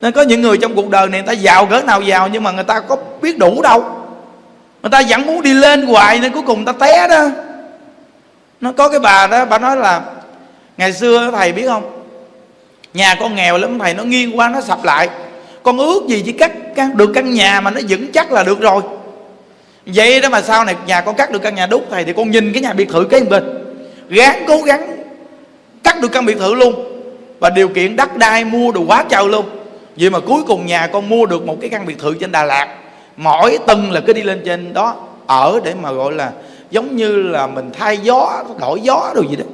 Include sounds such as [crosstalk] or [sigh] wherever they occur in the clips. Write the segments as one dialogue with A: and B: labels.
A: nên có những người trong cuộc đời này người ta giàu cỡ nào giàu nhưng mà người ta có biết đủ đâu. Người ta vẫn muốn đi lên hoài nên cuối cùng người ta té đó. Nó có cái bà đó bà nói là ngày xưa thầy biết không? Nhà con nghèo lắm thầy nó nghiêng qua nó sập lại. Con ước gì chỉ cắt, cắt được căn nhà mà nó vững chắc là được rồi. Vậy đó mà sau này nhà con cắt được căn nhà đúc thầy thì con nhìn cái nhà biệt thự cái bên gán cố gắng cắt được căn biệt thự luôn. Và điều kiện đất đai mua đồ quá trời luôn vậy mà cuối cùng nhà con mua được một cái căn biệt thự trên Đà Lạt. Mỗi tuần là cứ đi lên trên đó, ở để mà gọi là giống như là mình thay gió, đổi gió đồ gì đó.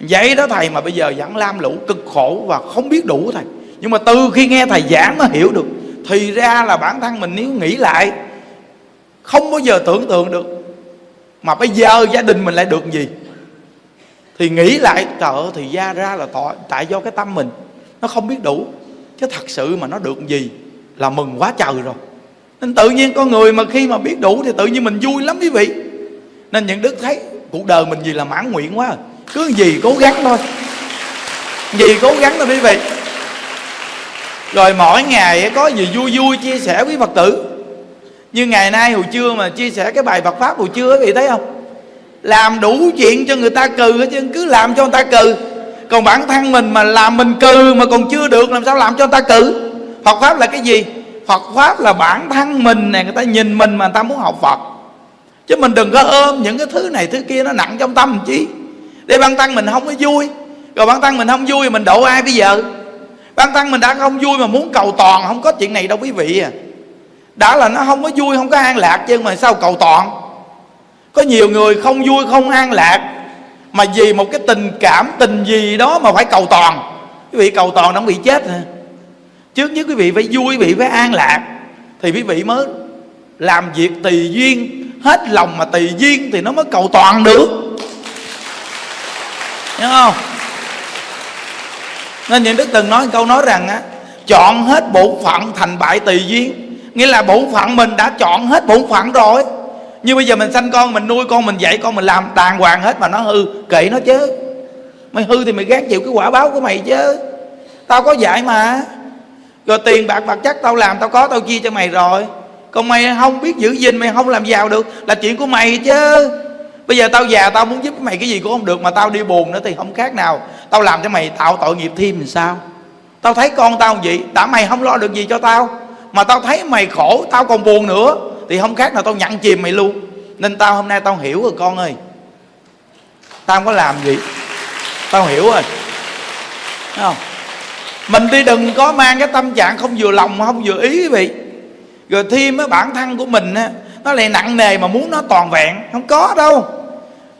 A: Vậy đó thầy, mà bây giờ vẫn lam lũ, cực khổ và không biết đủ thầy. Nhưng mà từ khi nghe thầy giảng mới hiểu được. Thì ra là bản thân mình nếu nghĩ lại, không bao giờ tưởng tượng được. Mà bây giờ gia đình mình lại được gì? Thì nghĩ lại, trời ơi, thì ra ra là tại do cái tâm mình. Nó không biết đủ chứ thật sự mà nó được gì là mừng quá trời rồi. Nên tự nhiên con người mà khi mà biết đủ thì tự nhiên mình vui lắm quý vị. Nên những đức thấy, cuộc đời mình gì là mãn nguyện quá à. cứ gì cố gắng thôi. Gì cố gắng thôi quý vị. Rồi mỗi ngày có gì vui vui chia sẻ với phật tử. Như ngày nay hồi trưa mà chia sẻ cái bài Phật pháp hồi trưa quý vị thấy không? Làm đủ chuyện cho người ta cười hết chứ, cứ làm cho người ta cười còn bản thân mình mà làm mình cừ mà còn chưa được, làm sao làm cho người ta cử Phật pháp là cái gì? Phật pháp là bản thân mình này người ta nhìn mình mà người ta muốn học Phật. Chứ mình đừng có ôm những cái thứ này, thứ kia nó nặng trong tâm chí để bản thân mình không có vui. Rồi bản thân mình không vui mình độ ai bây giờ? Bản thân mình đã không vui mà muốn cầu toàn, không có chuyện này đâu quý vị à. Đã là nó không có vui, không có an lạc chứ mà sao cầu toàn? Có nhiều người không vui, không an lạc mà vì một cái tình cảm, tình gì đó mà phải cầu toàn. Quý vị cầu toàn nó bị chết hả? Trước nhất quý vị phải vui, quý vị phải an lạc. Thì quý vị mới làm việc tùy duyên. Hết lòng mà tùy duyên thì nó mới cầu toàn được. Hiểu không? Nên những đức từng nói câu nói rằng á, chọn hết bổn phận thành bại tùy duyên. Nghĩa là bổn phận mình đã chọn hết bổn phận rồi như bây giờ mình sanh con, mình nuôi con, mình dạy con, mình làm đàng hoàng hết mà nó hư. Kệ nó chứ. Mày hư thì mày gác chịu cái quả báo của mày chứ. Tao có dạy mà. Rồi tiền bạc vật chất tao làm, tao có, tao chia cho mày rồi. Còn mày không biết giữ gìn, mày không làm giàu được là chuyện của mày chứ. Bây giờ tao già, tao muốn giúp mày cái gì cũng không được mà tao đi buồn nữa thì không khác nào. Tao làm cho mày tạo tội nghiệp thêm làm sao? Tao thấy con tao vậy, đã mày không lo được gì cho tao. Mà tao thấy mày khổ, tao còn buồn nữa thì không khác nào tao nhận chìm mày luôn. Nên tao hôm nay tao hiểu rồi, con ơi. Tao không có làm gì. Tao hiểu rồi. Thấy không? Mình đi đừng có mang cái tâm trạng không vừa lòng không vừa ý quý vị. Rồi thêm cái bản thân của mình á, nó lại nặng nề mà muốn nó toàn vẹn. Không có đâu.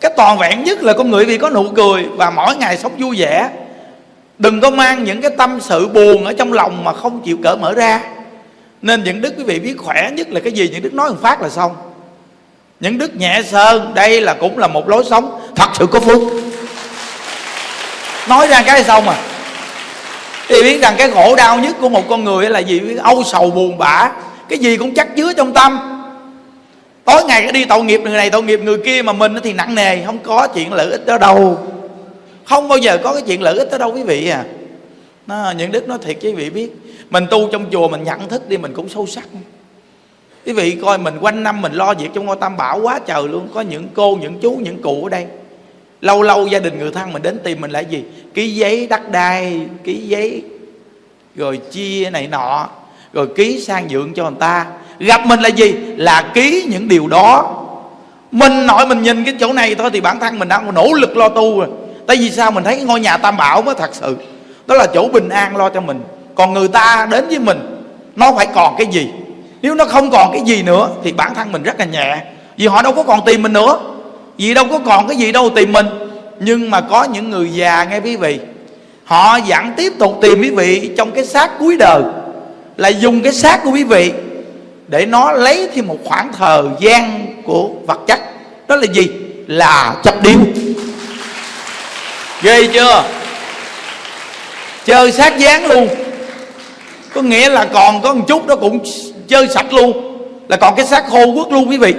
A: Cái toàn vẹn nhất là con người vì có nụ cười và mỗi ngày sống vui vẻ. Đừng có mang những cái tâm sự buồn ở trong lòng mà không chịu cỡ mở ra nên những đức quý vị biết khỏe nhất là cái gì? Những đức nói một phát là xong. Những đức nhẹ sơn đây là cũng là một lối sống. Thật sự có phúc. Nói ra cái xong à. Thì biết rằng cái khổ đau nhất của một con người là gì? Âu sầu buồn bã. Cái gì cũng chắc chứa trong tâm. Tối ngày cái đi tội nghiệp người này tội nghiệp người kia mà mình thì nặng nề. Không có chuyện lợi ích đó đâu. Không bao giờ có cái chuyện lợi ích đó đâu quý vị à. Nó, những đức nói thiệt với quý vị biết mình tu trong chùa mình nhận thức đi, mình cũng sâu sắc. Quý vị coi mình quanh năm mình lo việc trong ngôi tam bảo quá trời luôn. Có những cô, những chú, những cụ ở đây. Lâu lâu gia đình người thân mình đến tìm mình là gì? Ký giấy đất đai, ký giấy, rồi chia này nọ, rồi ký sang dưỡng cho người ta. Gặp mình là gì? Là ký những điều đó. Mình nội mình nhìn cái chỗ này thôi thì bản thân mình đã nỗ lực lo tu rồi. Tại vì sao? Mình thấy cái ngôi nhà tam bảo mới thật sự. Đó là chỗ bình an lo cho mình còn người ta đến với mình, nó phải còn cái gì? Nếu nó không còn cái gì nữa thì bản thân mình rất là nhẹ. Vì họ đâu có còn tìm mình nữa. Vì đâu có còn cái gì đâu tìm mình. Nhưng mà có những người già, nghe quý vị, họ vẫn tiếp tục tìm quý vị trong cái xác cuối đời, là dùng cái xác của quý vị để nó lấy thêm một khoảng thời gian của vật chất. Đó là gì? Là chấp điếu ghê chưa? Chơi sát dáng luôn có nghĩa là còn có một chút nó cũng chơi sạch luôn. Là còn cái xác khô quất luôn quý vị.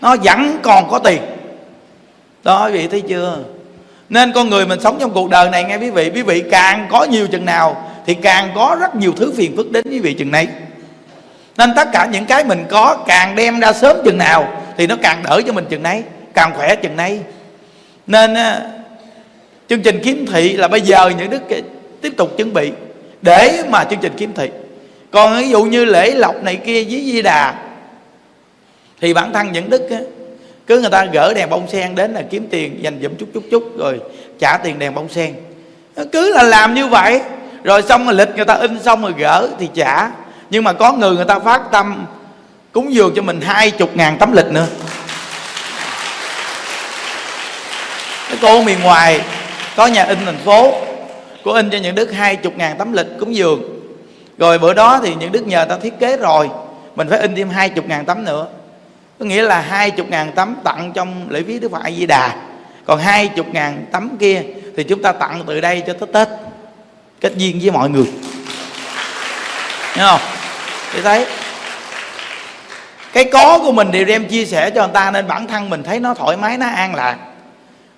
A: Nó vẫn còn có tiền. Đó, quý vị thấy chưa? Nên con người mình sống trong cuộc đời này nghe quý vị. Quý vị càng có nhiều chừng nào thì càng có rất nhiều thứ phiền phức đến quý vị chừng này. Nên tất cả những cái mình có càng đem ra sớm chừng nào thì nó càng đỡ cho mình chừng nấy càng khỏe chừng nấy nên ờ, chương trình kiếm thị là bây giờ những đức tiếp tục chuẩn bị để mà chương trình kiếm thị. Còn ví dụ như lễ lộc này kia với di đà thì bản thân những đức á, cứ người ta gỡ đèn bông sen đến là kiếm tiền dành dụm chút chút chút rồi trả tiền đèn bông sen. Cứ là làm như vậy. Rồi xong rồi lịch người ta in xong rồi gỡ thì trả. Nhưng mà có người người ta phát tâm cúng dường cho mình hai chục ngàn tấm lịch nữa. Cái cô miền ngoài có nhà in thành phố cô in cho những đức hai chục ngàn tấm lịch cúng dường. Rồi bữa đó thì những đức nhờ ta thiết kế rồi. Mình phải in thêm hai chục ngàn tấm nữa. Có nghĩa là hai chục ngàn tấm tặng trong lễ viết đức phật a di đà còn hai chục ngàn tấm kia thì chúng ta tặng từ đây cho tới tết. Kết duyên với mọi người. Thấy không? Thì thấy. Cái có của mình đều đem chia sẻ cho người ta nên bản thân mình thấy nó thoải mái, nó an lạc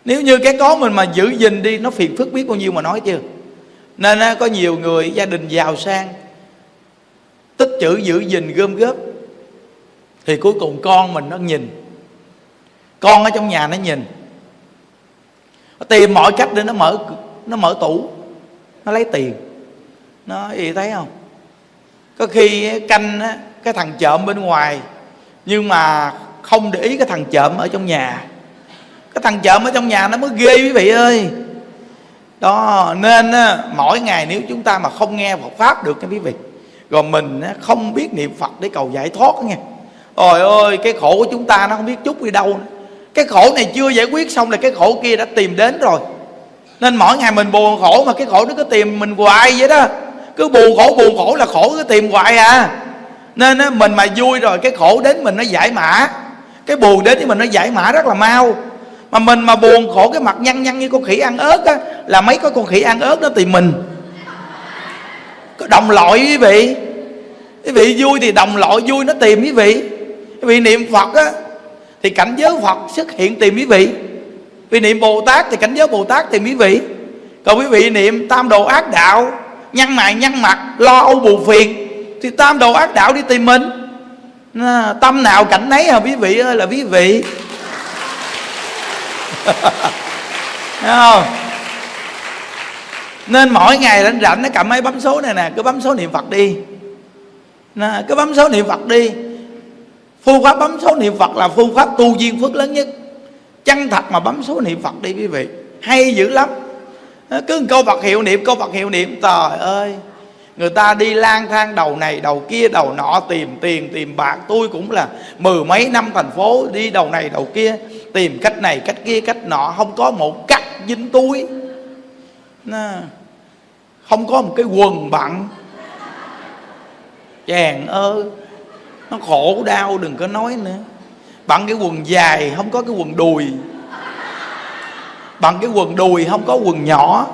A: nếu như cái có mình mà giữ gìn đi, nó phiền phức biết bao nhiêu mà nói chưa? Nên có nhiều người, gia đình giàu sang, tích chữ giữ gìn gom góp, thì cuối cùng con mình nó nhìn. Con ở trong nhà nó nhìn. Nó tìm mọi cách để nó mở nó mở tủ, nó lấy tiền. Nó gì thấy không? Có khi canh cái thằng trộm bên ngoài, nhưng mà không để ý cái thằng trộm ở trong nhà cái thằng trộm ở trong nhà nó mới ghê quý vị ơi. Đó nên mỗi ngày nếu chúng ta mà không nghe Phật pháp được cái quý vị rồi mình không biết niệm Phật để cầu giải thoát nghe Ôi ơi cái khổ của chúng ta nó không biết chút đi đâu nữa. Cái khổ này chưa giải quyết xong là cái khổ kia đã tìm đến rồi. Nên mỗi ngày mình buồn khổ mà cái khổ nó cứ tìm mình hoài vậy đó. Cứ buồn khổ buồn khổ là khổ cứ tìm hoài à. Nên á, mình mà vui rồi cái khổ đến mình nó giải mã. Cái buồn đến với mình nó giải mã rất là mau. Mà mình mà buồn khổ cái mặt nhăn nhăn như con khỉ ăn ớt á, Là mấy cái con khỉ ăn ớt đó tìm mình. Có đồng loại quý vị. Quý vị vui thì đồng loại, vui nó tìm quý vị. Quý vị niệm phật á, thì cảnh giới phật xuất hiện tìm quý vị. Vì niệm bồ tát thì cảnh giới bồ tát tìm quý vị. Còn quý vị niệm tam đồ ác đạo, nhăn mày, nhăn mặt, lo âu buồn phiền, thì tam đồ ác đạo đi tìm mình. Tâm nào cảnh nấy à quý vị ơi là quý vị. Thấy không? Nên mỗi ngày rảnh rảnh nó cầm máy bấm số này nè cứ bấm số niệm phật đi. Nè, cứ bấm số niệm phật đi. Phương pháp bấm số niệm phật là phương pháp tu duyên phước lớn nhất. Chân thật mà bấm số niệm phật đi quý vị hay dữ lắm. Cứ câu phật hiệu niệm câu phật hiệu niệm trời ơi người ta đi lang thang đầu này, đầu kia, đầu nọ, tìm tiền, tìm bạc. Tôi cũng là mười mấy năm thành phố đi đầu này, đầu kia, tìm cách này, cách kia, cách nọ. Không có một cách dính túi. Không có một cái quần bặn chàng ơi, nó khổ đau, đừng có nói nữa. Bằng cái quần dài, không có cái quần đùi. Bằng cái quần đùi, không có quần nhỏ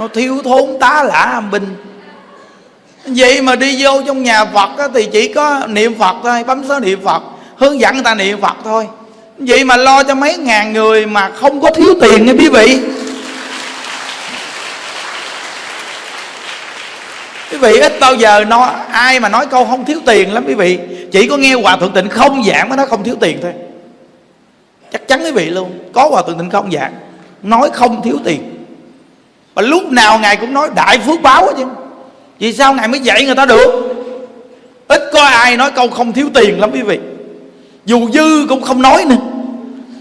A: nó thiếu thốn tá lả âm binh. Vậy mà đi vô trong nhà phật á, thì chỉ có niệm phật thôi bấm số niệm phật hướng dẫn người ta niệm phật thôi. Vậy mà lo cho mấy ngàn người mà không có thiếu tiền nha quý vị. Quý vị ít bao giờ nó ai mà nói câu không thiếu tiền lắm quý vị. Chỉ có nghe hòa thượng tịnh không giảng mới nói không thiếu tiền thôi. Chắc chắn quý vị luôn có hòa thượng tịnh không giảng nói không thiếu tiền lúc nào ngài cũng nói, đại phước báo chứ. Vì sao ngài mới dạy người ta được? Ít có ai nói câu không thiếu tiền lắm quý vị. Dù dư cũng không nói nữa.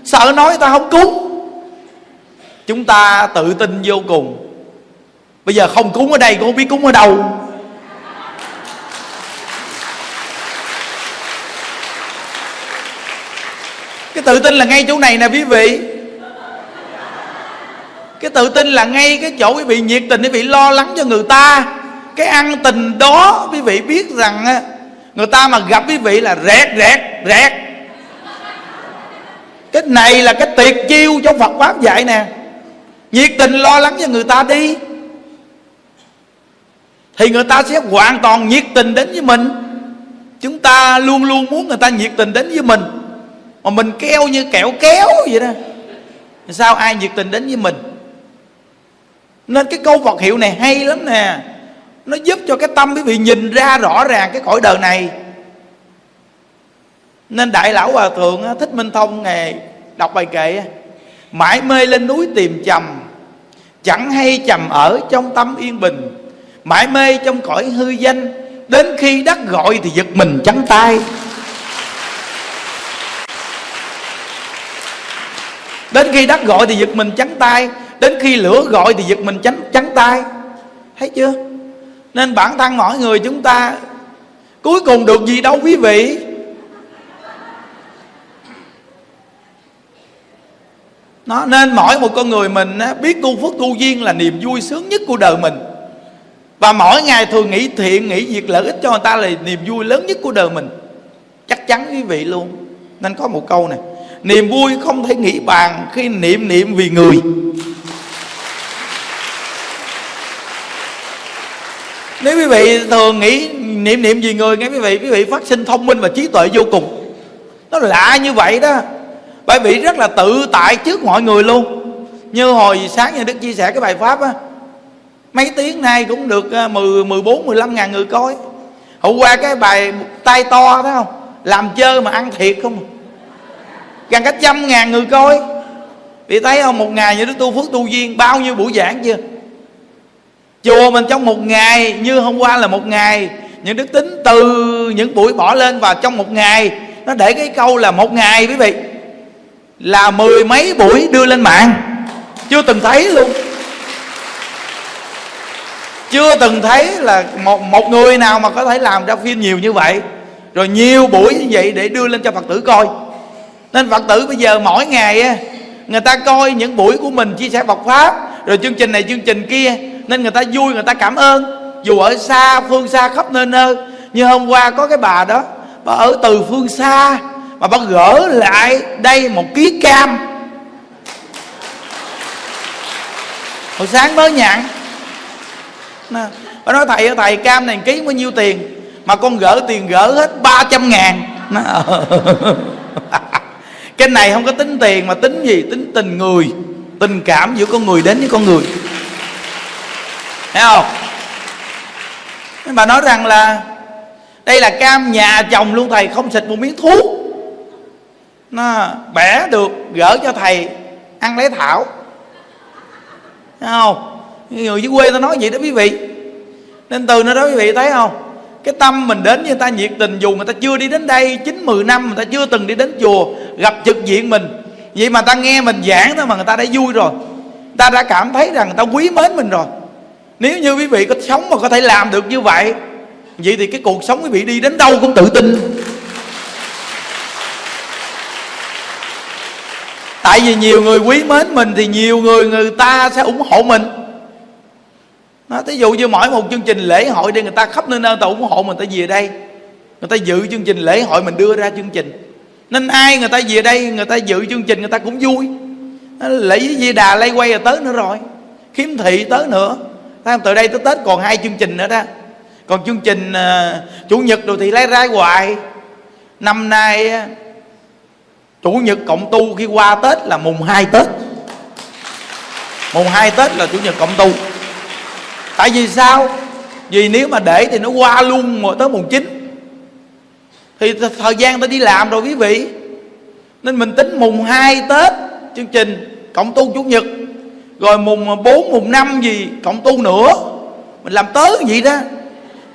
A: Sợ nói ta không cúng. Chúng ta tự tin vô cùng. Bây giờ không cúng ở đây cũng không biết cúng ở đâu. Cái tự tin là ngay chỗ này nè quý vị cái tự tin là ngay cái chỗ quý vị nhiệt tình quý vị lo lắng cho người ta. Cái ăn tình đó quý vị biết rằng người ta mà gặp quý vị là rẹt rẹt rẹt. Cái này là cái tuyệt chiêu trong Phật pháp dạy nè. Nhiệt tình lo lắng cho người ta đi. Thì người ta sẽ hoàn toàn nhiệt tình đến với mình. Chúng ta luôn luôn muốn người ta nhiệt tình đến với mình. Mà mình keo như kẹo kéo vậy đó. Sao ai nhiệt tình đến với mình? Nên cái câu Phật hiệu này hay lắm nè. Nó giúp cho cái tâm quý vị nhìn ra rõ ràng cái cõi đời này. Nên đại lão hòa thượng thích minh thông ngày đọc bài kệ mãi mê lên núi tìm trầm chẳng hay trầm ở trong tâm yên bình. Mãi mê trong cõi hư danh, đến khi đất gọi thì giật mình trắng tay. Đến khi đất gọi thì giật mình trắng tay đến khi lửa gọi thì giật mình tránh trắng tay. Thấy chưa? Nên bản thân mỗi người chúng ta cuối cùng được gì đâu, quý vị. Nó nên mỗi một con người mình biết tu phước tu duyên là niềm vui sướng nhất của đời mình. Và mỗi ngày thường nghĩ thiện, nghĩ việc lợi ích cho người ta là niềm vui lớn nhất của đời mình. Chắc chắn, quý vị luôn. Nên có một câu này. Niềm vui không thể nghĩ bàn khi niệm niệm vì người. Nếu quý vị thường nghĩ niệm niệm gì người nghe quý vị quý vị phát sinh thông minh và trí tuệ vô cùng. Nó lạ như vậy đó. Bởi vì rất là tự tại trước mọi người luôn. Như hồi sáng nhà đức chia sẻ cái bài pháp á mấy tiếng nay cũng được 10, 14, 15 ngàn người coi. Hôm qua cái bài tay to thấy không? Làm chơi mà ăn thiệt không? Gần cả trăm ngàn người coi. Vì thấy không? Một ngày như đức tu phước tu duyên bao nhiêu buổi giảng chưa? Chùa mình trong một ngày, như hôm qua là một ngày. Những đức tính từ những buổi bỏ lên và trong một ngày, nó để cái câu là một ngày, quý vị. Là mười mấy buổi đưa lên mạng. Chưa từng thấy luôn. Chưa từng thấy là một một người nào mà có thể làm ra phim nhiều như vậy. Rồi nhiều buổi như vậy để đưa lên cho phật tử coi. Nên phật tử bây giờ mỗi ngày người ta coi những buổi của mình chia sẻ Phật pháp, rồi chương trình này, chương trình kia nên người ta vui người ta cảm ơn. Dù ở xa phương xa khắp nơi nơi. Như hôm qua có cái bà đó bà ở từ phương xa mà bà gỡ lại đây một ký cam. Hồi sáng mới nhận bà nói thầy ơi thầy cam này ký bao nhiêu tiền? Mà con gỡ tiền gỡ hết 300 ngàn. Nó, [laughs] cái này không có tính tiền mà tính gì? Tính tình người tình cảm giữa con người đến với con người thấy không? Bà nói rằng là đây là cam nhà chồng luôn, thầy không xịt một miếng thuốc nó bẻ được, gỡ cho thầy ăn lấy thảo. Thấy không? Người dưới quê ta nói vậy đó quý vị. Nên từ nơi đó quý vị thấy không? Cái tâm mình đến với người ta nhiệt tình, dù người ta chưa đi đến đây chín mười năm, người ta chưa từng đi đến chùa, gặp trực diện mình. Vậy mà ta nghe mình giảng thôi mà người ta đã vui rồi. Ta đã cảm thấy rằng người ta quý mến mình rồi nếu như quý vị có sống mà có thể làm được như vậy vậy thì cái cuộc sống quý vị đi đến đâu cũng tự tin. Tại vì nhiều người quý mến mình thì nhiều người người ta sẽ ủng hộ mình. Nó thí dụ như mỗi một chương trình lễ hội đi người ta khắp nơi nơi người ta ủng hộ mình, ta về đây. Người ta dự chương trình lễ hội mình đưa ra chương trình. Nên ai người ta về đây, người ta dự chương trình, người ta cũng vui. Lễ với di đà lây quay rồi tới nữa rồi. Khiếm thị tới nữa từ đây tới tết còn hai chương trình nữa đó. Còn chương trình uh, chủ nhật rồi thì lấy ra hoài. Năm nay chủ nhật cộng tu khi qua tết là mùng 2 tết. Mùng 2 tết là chủ nhật cộng tu. Tại vì sao? Vì nếu mà để thì nó qua luôn mà tới mùng 9 thì thời gian ta đi làm rồi quý vị. Nên mình tính mùng 2 tết chương trình cộng tu chủ nhật rồi mùng 4 mùng 5 gì, cộng tu nữa. Mình làm tới vậy đó.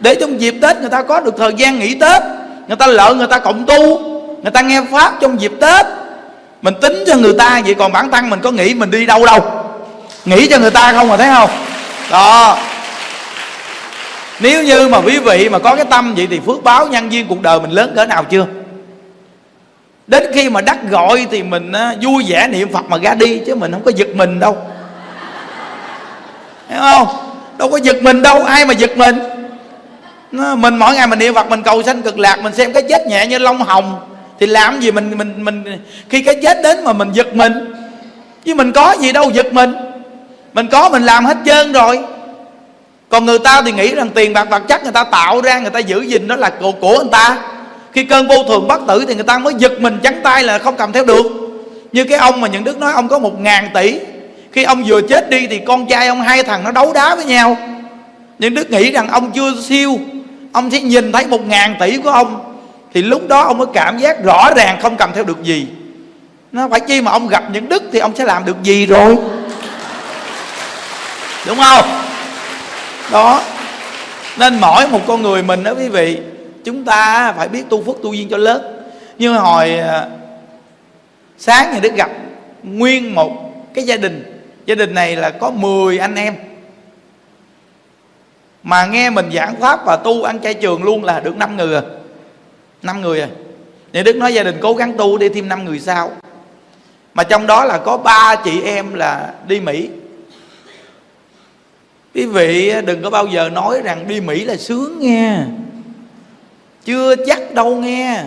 A: Để trong dịp tết người ta có được thời gian nghỉ tết. Người ta lợi người ta cộng tu, người ta nghe pháp trong dịp tết. Mình tính cho người ta vậy, còn bản thân mình có nghĩ mình đi đâu đâu? Nghĩ cho người ta không mà thấy không? Đó. Nếu như mà quý vị mà có cái tâm vậy thì phước báo nhân duyên cuộc đời mình lớn cỡ nào chưa? Đến khi mà đắc gọi thì mình vui vẻ niệm phật mà ra đi chứ mình không có giật mình đâu hiểu không? Đâu có giật mình đâu ai mà giật mình? Mình mỗi ngày mình niệm phật mình cầu sanh cực lạc mình xem cái chết nhẹ như lông hồng thì làm gì mình mình mình khi cái chết đến mà mình giật mình? Chứ mình có gì đâu giật mình. Mình có mình làm hết trơn rồi. Còn người ta thì nghĩ rằng tiền bạc vật chất người ta tạo ra người ta giữ gìn đó là của, của người ta. Khi cơn vô thường bất tử thì người ta mới giật mình trắng tay là không cầm theo được. Như cái ông mà những đức nói ông có một ngàn tỷ khi ông vừa chết đi thì con trai ông, hai thằng nó đấu đá với nhau. Nhưng đức nghĩ rằng ông chưa siêu. Ông sẽ nhìn thấy một ngàn tỷ của ông. Thì lúc đó ông mới cảm giác rõ ràng không cầm theo được gì. Nó phải chi mà ông gặp những đức thì ông sẽ làm được gì rồi? Đúng không? Đó. Nên mỗi một con người mình đó quý vị, chúng ta phải biết tu phước tu duyên cho lớn như hồi à, sáng thì đức gặp nguyên một cái gia đình gia đình này là có 10 anh em. Mà nghe mình giảng pháp và tu ăn chay trường luôn là được 5 người à. 5 người à. thì đức nói gia đình cố gắng tu đi thêm 5 người sau. Mà trong đó là có ba chị em là đi mỹ. Quý vị đừng có bao giờ nói rằng đi mỹ là sướng nghe. Chưa chắc đâu nghe.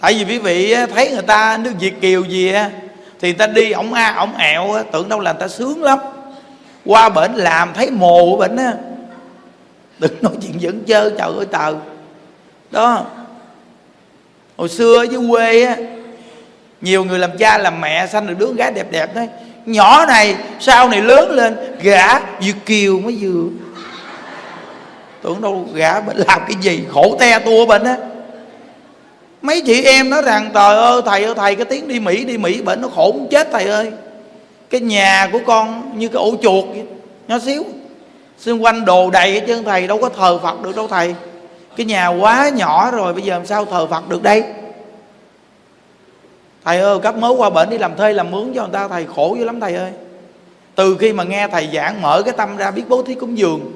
A: Tại vì quý vị thấy người ta, nước việt kiều gì á thì người ta đi, ổng a, ổng ẹo tưởng đâu là người ta sướng lắm. Qua bển làm, thấy mồ của bển á. Đừng nói chuyện dẫn chơi trời ơi, tờ. Đó. Hồi xưa ở dưới quê á, nhiều người làm cha, làm mẹ, sanh được đứa gái đẹp đẹp đấy nhỏ này, sau này lớn lên, gã việt kiều mới vừa. Tưởng đâu gã bệnh làm cái gì, khổ te tua bệnh á mấy chị em nói rằng, trời ơi, thầy ơi, thầy, cái tiếng đi mỹ đi mỹ bệnh nó khổ muốn chết thầy ơi. Cái nhà của con như cái ổ chuột vậy, nhỏ xíu. Xung quanh đồ đầy hết trơn, thầy đâu có thờ phật được đâu thầy. Cái nhà quá nhỏ rồi, bây giờ làm sao thờ phật được đây? Thầy ơi cấp mới qua bệnh đi làm thuê làm mướn cho người ta, thầy khổ dữ lắm thầy ơi. Từ khi mà nghe thầy giảng, mở cái tâm ra biết bố thí cúng dường.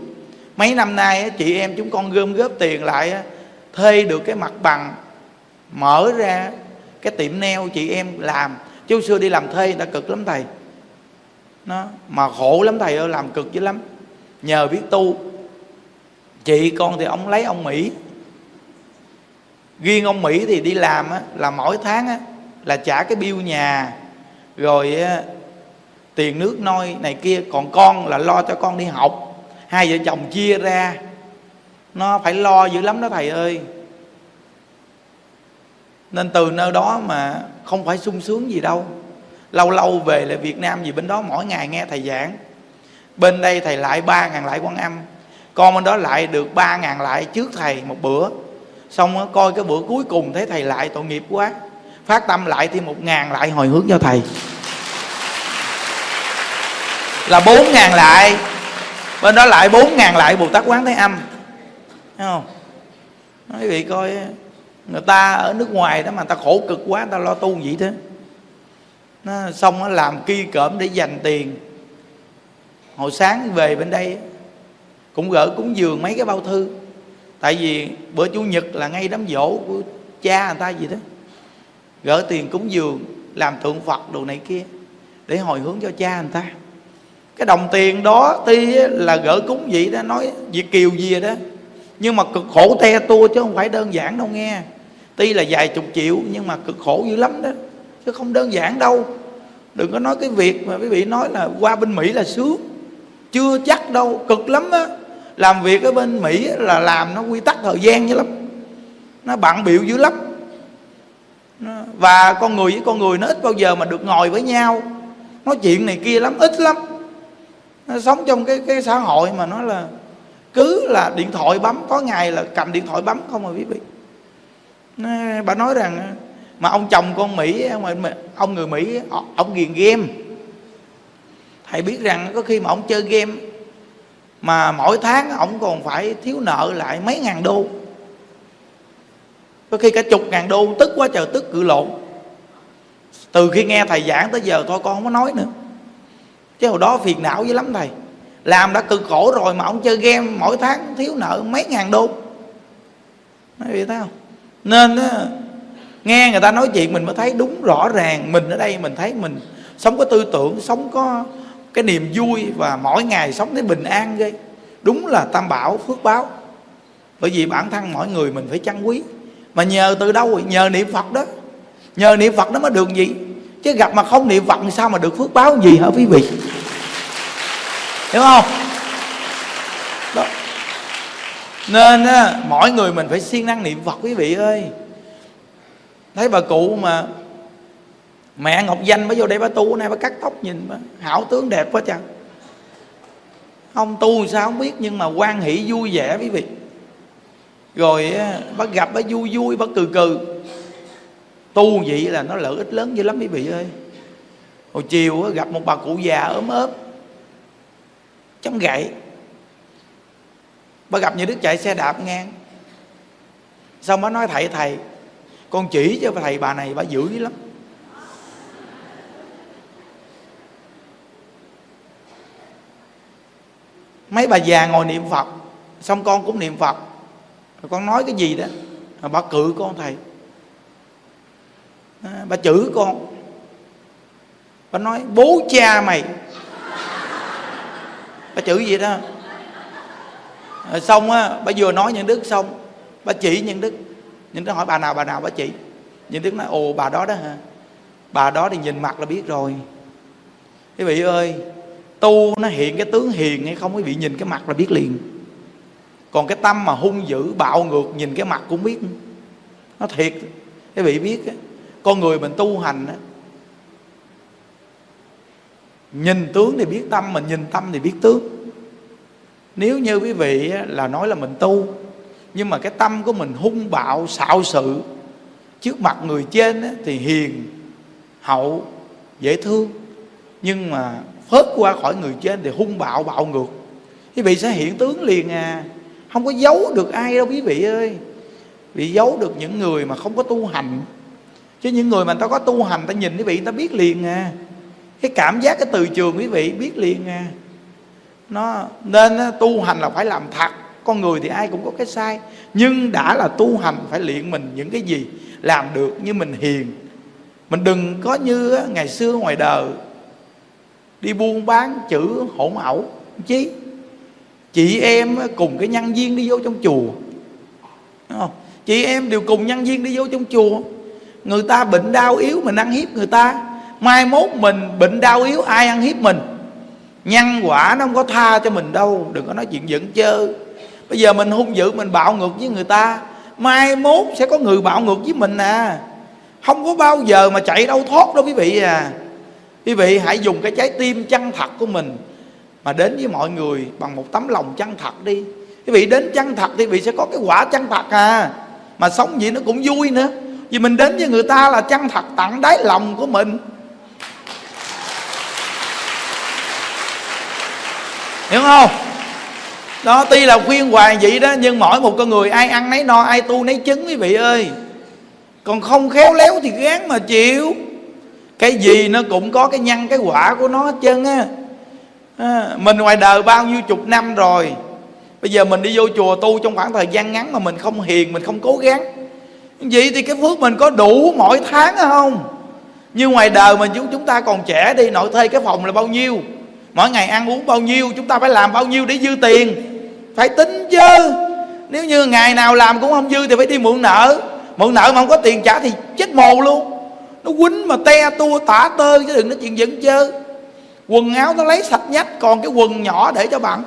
A: Mấy năm nay chị em chúng con gom góp tiền lại thuê được cái mặt bằng mở ra cái tiệm neo chị em làm. Chứ xưa đi làm thuê người ta cực lắm thầy. Nó mà khổ lắm thầy ơi làm cực dữ lắm. Nhờ biết tu. Chị con thì ông lấy ông mỹ. Riêng ông mỹ thì đi làm á, là mỗi tháng á, là trả cái bill nhà. Rồi á, tiền nước nôi này kia. Còn con là lo cho con đi học. Hai vợ chồng chia ra. Nó phải lo dữ lắm đó thầy ơi nên từ nơi đó mà không phải sung sướng gì đâu. Lâu lâu về lại việt nam gì bên đó mỗi ngày nghe thầy giảng. Bên đây thầy lại ba ngàn lại quan âm. Con bên đó lại được ba ngàn lại trước thầy một bữa. Xong coi cái bữa cuối cùng thấy thầy lại tội nghiệp quá. Phát tâm lại thêm một ngàn lại hồi hướng cho thầy. Là bốn ngàn lại. Bên đó lại bốn ngàn lại bồ tát quán thế âm. Thấy không? Nói quý vị coi người ta ở nước ngoài đó mà người ta khổ cực quá, người ta lo tu vậy thế nó xong nó làm kỳ cỡm để dành tiền. Hồi sáng về bên đây, cũng gỡ cúng dường mấy cái bao thư. Tại vì bữa chủ nhật là ngay đám dỗ của cha người ta gì đó. Gỡ tiền cúng dường, làm tượng phật đồ này kia, để hồi hướng cho cha người ta. Cái đồng tiền đó, tuy là gỡ cúng vậy đó, nói việc kiều gì đó, nhưng mà cực khổ te tua chứ không phải đơn giản đâu nghe tuy là vài chục triệu, nhưng mà cực khổ dữ lắm đó. Chứ không đơn giản đâu. Đừng có nói cái việc mà quý vị nói là qua bên mỹ là sướng. Chưa chắc đâu, cực lắm á. Làm việc ở bên mỹ là làm nó quy tắc thời gian dữ lắm. Nó bận biểu dữ lắm. Và con người với con người nó ít bao giờ mà được ngồi với nhau. Nói chuyện này kia lắm, ít lắm. Nó sống trong cái cái xã hội mà nó là cứ là điện thoại bấm, có ngày là cầm điện thoại bấm không mà quý vị? Bà nói rằng, mà ông chồng con mỹ ông người mỹ ông ghiền game. Thầy biết rằng có khi mà ông chơi game, mà mỗi tháng ông còn phải thiếu nợ lại mấy ngàn đô. Có khi cả chục ngàn đô, tức quá trời tức cự lộn từ khi nghe thầy giảng tới giờ thôi, con không có nói nữa. Chứ hồi đó phiền não dữ lắm thầy. Làm đã cực khổ rồi mà ông chơi game, mỗi tháng thiếu nợ mấy ngàn đô. Nói vậy thấy không? Nên đó, nghe người ta nói chuyện mình mới thấy đúng rõ ràng mình ở đây mình thấy mình sống có tư tưởng sống có cái niềm vui và mỗi ngày sống thấy bình an ghê. Đúng là tam bảo phước báo. Bởi vì bản thân mỗi người mình phải trân quý. Mà nhờ từ đâu? Nhờ niệm phật đó. Nhờ niệm phật nó mới được gì? Chứ gặp mà không niệm phật sao mà được phước báo gì hả quý vị? Hiểu không? Đó nên á, mỗi người mình phải siêng năng niệm phật quý vị ơi. Thấy bà cụ mà mẹ ngọc danh mới vô đây bà tu nay bà cắt tóc nhìn bà hảo tướng đẹp quá chăng? Không tu sao không biết nhưng mà quan hỷ vui vẻ quý vị. Rồi bác gặp bác vui vui bác cười cười tu vậy là nó lợi ích lớn dữ lắm quý vị ơi. Hồi chiều gặp một bà cụ già ốm ốm chống gậy bà gặp những đức chạy xe đạp ngang. Xong bà nói thầy thầy con chỉ cho thầy bà này bà dữ lắm. Mấy bà già ngồi niệm phật xong con cũng niệm phật. Rồi con nói cái gì đó rồi bà cự con thầy à, bà chửi con. Bà nói bố cha mày. Bà chửi gì đó rồi xong á, bà vừa nói những đức xong, bà chỉ những đức. Những đức hỏi, bà nào bà nào? Bà chỉ. Những đức nói, ồ, bà đó đó hả? Bà đó thì nhìn mặt là biết rồi. Quý vị ơi, tu nó hiện cái tướng hiền hay không quý vị nhìn cái mặt là biết liền. Còn cái tâm mà hung dữ, bạo ngược nhìn cái mặt cũng biết. Nó thiệt. Quý vị biết á, con người mình tu hành á, nhìn tướng thì biết tâm mình nhìn tâm thì biết tướng nếu như quý vị là nói là mình tu, nhưng mà cái tâm của mình hung bạo, xạo sự, trước mặt người trên thì hiền, hậu, dễ thương. Nhưng mà phớt qua khỏi người trên thì hung bạo bạo ngược. Quý vị sẽ hiện tướng liền à. Không có giấu được ai đâu quý vị ơi. Bị giấu được những người mà không có tu hành. Chứ những người mà ta có tu hành ta nhìn quý vị ta biết liền à. Cái cảm giác cái từ trường quý vị biết liền à nó nên tu hành là phải làm thật. Con người thì ai cũng có cái sai. Nhưng đã là tu hành, phải luyện mình những cái gì làm được như mình hiền. Mình đừng có như ngày xưa ngoài đời, đi buôn bán chữ hỗn ẩu chí chị em cùng cái nhân viên đi vô trong chùa. Đúng không? chị em đều cùng nhân viên đi vô trong chùa. Người ta bệnh đau yếu mình ăn hiếp người ta. Mai mốt mình bệnh đau yếu, ai ăn hiếp mình? Nhân quả nó không có tha cho mình đâu, đừng có nói chuyện giận chơ bây giờ mình hung dữ, mình bạo ngược với người ta, mai mốt sẽ có người bạo ngược với mình à. Không có bao giờ mà chạy đâu thoát đâu quý vị à. Quý vị hãy dùng cái trái tim chân thật của mình mà đến với mọi người bằng một tấm lòng chân thật đi. Quý vị đến chân thật thì quý vị sẽ có cái quả chân thật à. Mà sống gì nó cũng vui nữa. Vì mình đến với người ta là chân thật tặng đáy lòng của mình. Hiểu không? Đó tuy là khuyên hoài vậy đó nhưng mỗi một con người ai ăn nấy no ai tu nấy chứng quý vị ơi. Còn không khéo léo thì gán mà chịu. Cái gì nó cũng có cái nhân cái quả của nó hết trơn á. À, mình ngoài đời bao nhiêu chục năm rồi bây giờ mình đi vô chùa tu trong khoảng thời gian ngắn mà mình không hiền mình không cố gắng. Vậy thì cái phước mình có đủ mỗi tháng không? Như ngoài đời mình chúng chúng ta còn trẻ đi nội thuê cái phòng là bao nhiêu? Mỗi ngày ăn uống bao nhiêu, chúng ta phải làm bao nhiêu để dư tiền? Phải tính chứ. Nếu như ngày nào làm cũng không dư thì phải đi mượn nợ. Mượn nợ mà không có tiền trả thì chết mồ luôn. Nó quýnh mà te tua tả tơi chứ đừng nói chuyện dẫn chơi quần áo nó lấy sạch nhách, còn cái quần nhỏ để cho bạn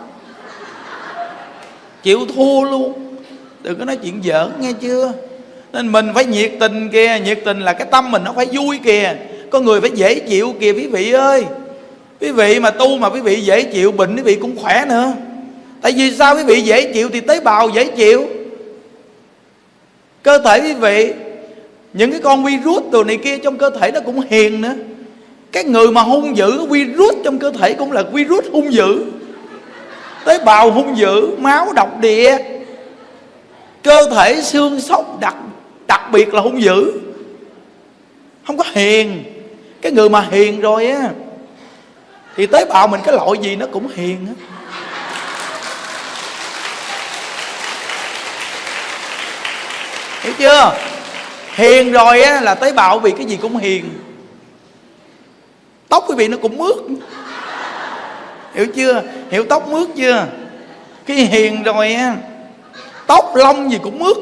A: chịu thua luôn. Đừng có nói chuyện giỡn, nghe chưa? Nên mình phải nhiệt tình kìa. Nhiệt tình là cái tâm mình nó phải vui kìa. Có người phải dễ chịu kìa, quý vị ơi quý vị mà tu mà quý vị dễ chịu, bệnh quý vị cũng khỏe nữa. Tại vì sao quý vị dễ chịu thì tế bào dễ chịu. Cơ thể quý vị, những cái con virus đồ này kia trong cơ thể nó cũng hiền nữa. Cái người mà hung dữ virus trong cơ thể cũng là virus hung dữ. Tế bào hung dữ, máu độc địa. Cơ thể xương sốc đặc đặc biệt là hung dữ. Không có hiền. Cái người mà hiền rồi á thì tế bào mình cái loại gì nó cũng hiền á. Hiểu chưa? Hiền rồi á là tế bào vì cái gì cũng hiền. Tóc quý vị nó cũng mướt. Hiểu chưa? Hiểu tóc mướt chưa? Cái hiền rồi á, tóc lông gì cũng mướt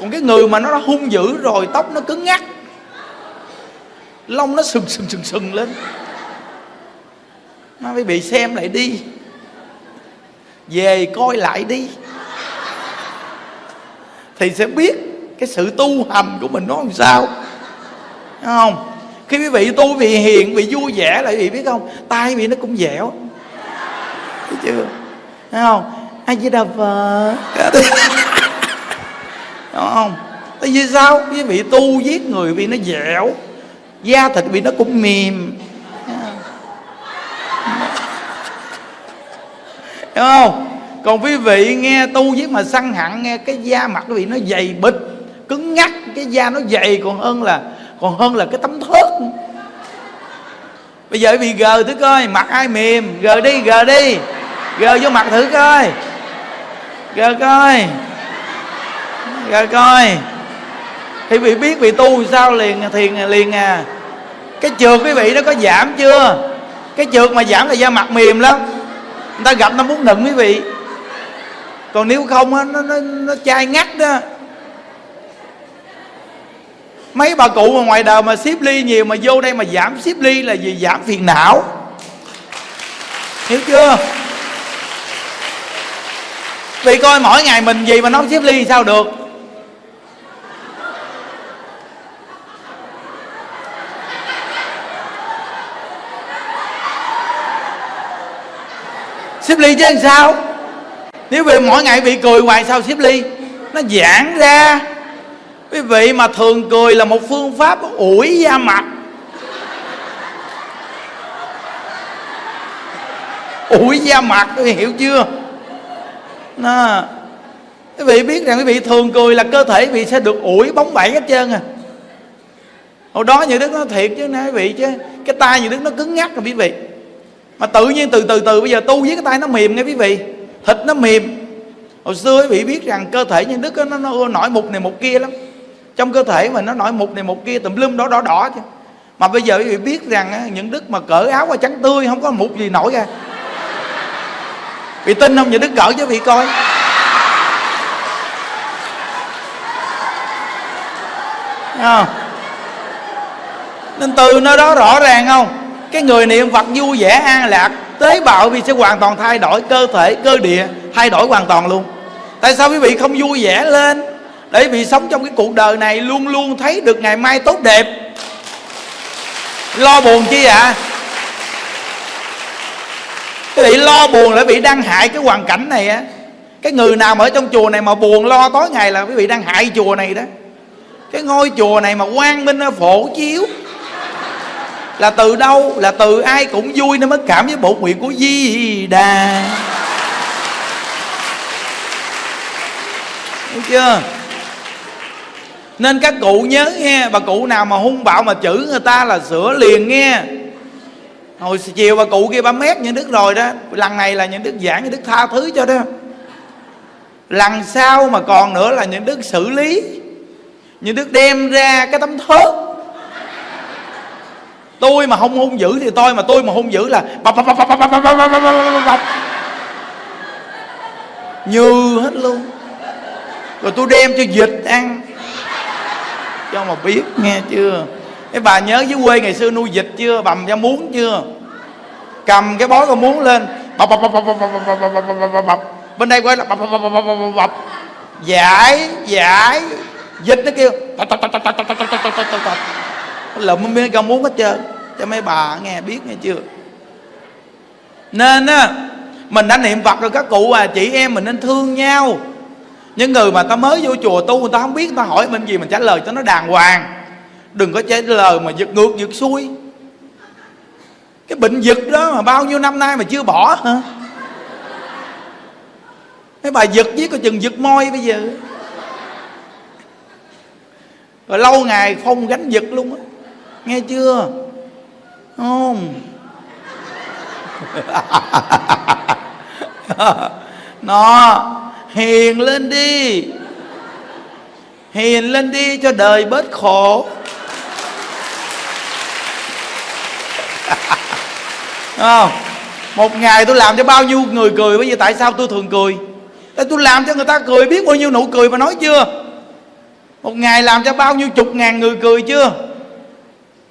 A: còn cái người mà nó hung dữ rồi, tóc nó cứng ngắc lông nó sừng sừng sừng sừng lên. Nó mới bị xem lại đi. Về coi lại đi. Thì sẽ biết cái sự tu hành của mình nó làm sao. Đúng không? Khi quý vị tu vì hiền, vì vui vẻ lại quý vị biết không? Tay bị nó cũng dẻo. Thấy chưa? Thấy không? Ai chỉ đập ờ? vợ đúng không? Tại vì sao? Quý vị tu giết người vì nó dẻo da thịt vì nó cũng mềm. Hiểu không? Còn quý vị nghe tu với mà săn hẳn, nghe cái da mặt quý vị nó dày bịch, cứng ngắc, cái da nó dày, còn hơn là, còn hơn là cái tấm thớt. Bây giờ bị gờ thử coi, mặt ai mềm? Gờ đi gờ đi. Gờ vô mặt thử coi. Gờ coi. Gờ coi. Thì bị biết bị tu sao liền, thiền liền à cái trượt quý vị nó có giảm chưa? Cái trượt mà giảm là da mặt mềm lắm. Người ta gặp nó muốn nựng quý vị. Còn nếu không á, nó nó nó chai ngắt đó. Mấy bà cụ mà ngoài đời mà xếp ly nhiều mà vô đây mà giảm xếp ly là gì giảm phiền não. Hiểu chưa? Vì coi mỗi ngày mình gì mà nó xếp ly sao được? Xếp ly chứ làm sao? Nếu vì mỗi ngày bị cười hoài sao xếp ly? Nó giãn ra. Quý vị mà thường cười là một phương pháp ủi da mặt. Ủi da mặt, quý vị hiểu chưa? Nó, quý vị biết rằng quý vị thường cười là cơ thể quý vị sẽ được ủi bóng bẩy hết trơn à. Hồi đó như đức nó thiệt chứ nè quý vị chứ, cái tay như đức nó cứng ngắc rồi quý vị mà tự nhiên từ từ từ bây giờ tu với cái tay nó mềm nghe quý vị. Thịt nó mềm. Hồi xưa quý vị biết rằng cơ thể nhân đức nó, nó nổi mục này một kia lắm. Trong cơ thể mà nó nổi mục này một kia tùm lum đỏ đỏ đỏ chứ. Mà bây giờ quý vị biết rằng những đức mà cởi áo qua trắng tươi không có mục gì nổi ra. Bị tin không? Những đức cởi cho vị coi. Không? nên từ nơi đó rõ ràng không? Cái người niệm phật vui vẻ, an lạc, tế bào vì sẽ hoàn toàn thay đổi cơ thể, cơ địa, thay đổi hoàn toàn luôn. Tại sao quý vị không vui vẻ lên? Để vì sống trong cái cuộc đời này luôn luôn thấy được ngày mai tốt đẹp. Lo buồn chi ạ? À? cái bị lo buồn là bị đang hại cái hoàn cảnh này á. Cái người nào mà ở trong chùa này mà buồn lo tối ngày là quý vị đang hại chùa này đó. Cái ngôi chùa này mà quang minh phổ chiếu là từ đâu? Là từ ai cũng vui nó mới cảm với bộ nguyện của di đà. Hiểu chưa? Nên các cụ nhớ nghe, bà cụ nào mà hung bạo mà chữ người ta là sửa liền nghe. Hồi chiều bà cụ kia bà mét những đức rồi đó. Lần này là những đức giảng những đức tha thứ cho đó. Lần sau mà còn nữa là những đức xử lý. Những đức đem ra cái tấm thớt tôi mà không hung dữ thì tôi mà tôi mà hung dữ là bập bập bập bập bập bập bập bập bập bập như hết luôn rồi tôi đem cho dịch ăn cho mà biết nghe chưa cái bà nhớ dưới quê ngày xưa nuôi vịt chưa bầm ra muốn chưa cầm cái bói con muốn lên bập bập bập bập bập bập bập bập bập bập bập bên đây quay là bập bập bập bập bập bập bập giải giải vịt nó kêu lụm miếng con muốn hết trơn cho mấy bà nghe biết nghe chưa? Nên á, mình đã niệm phật rồi, các cụ à chị em mình nên thương nhau. Những người mà ta mới vô chùa tu, người ta không biết, người ta hỏi mình gì, mình trả lời cho nó đàng hoàng. Đừng có trả lời mà giật ngược, giật xuôi. Cái bệnh giật đó mà bao nhiêu năm nay mà chưa bỏ hả? Mấy bà giật với coi chừng giật môi bây giờ. Rồi lâu ngày phong gánh giật luôn á. Nghe chưa? Không. [laughs] Nó, hiền lên đi. Hiền lên đi cho đời bớt khổ. [laughs] Không? Một ngày tôi làm cho bao nhiêu người cười, bây giờ tại sao tôi thường cười? Tại tôi làm cho người ta cười biết bao nhiêu nụ cười mà nói chưa? Một ngày làm cho bao nhiêu chục ngàn người cười chưa?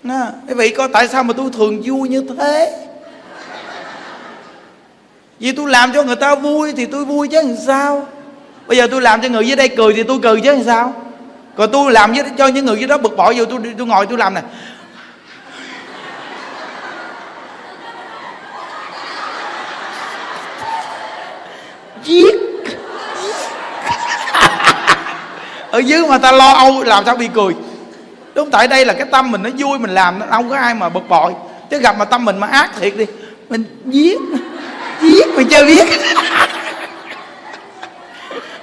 A: Nè, quý vị coi tại sao mà tôi thường vui như thế? Vì tôi làm cho người ta vui thì tôi vui chứ làm sao? Bây giờ tôi làm cho người dưới đây cười thì tôi cười chứ làm sao? Còn tôi làm với cho những người dưới đó bực bội vô tôi tôi ngồi tôi làm nè. Giết. [laughs] Ở dưới mà ta lo âu làm sao bị cười? Đúng tại đây là cái tâm mình nó vui, mình làm nó, không có ai mà bực bội. Chứ gặp mà tâm mình mà ác thiệt đi, mình giết giết, mình chơi biết [laughs]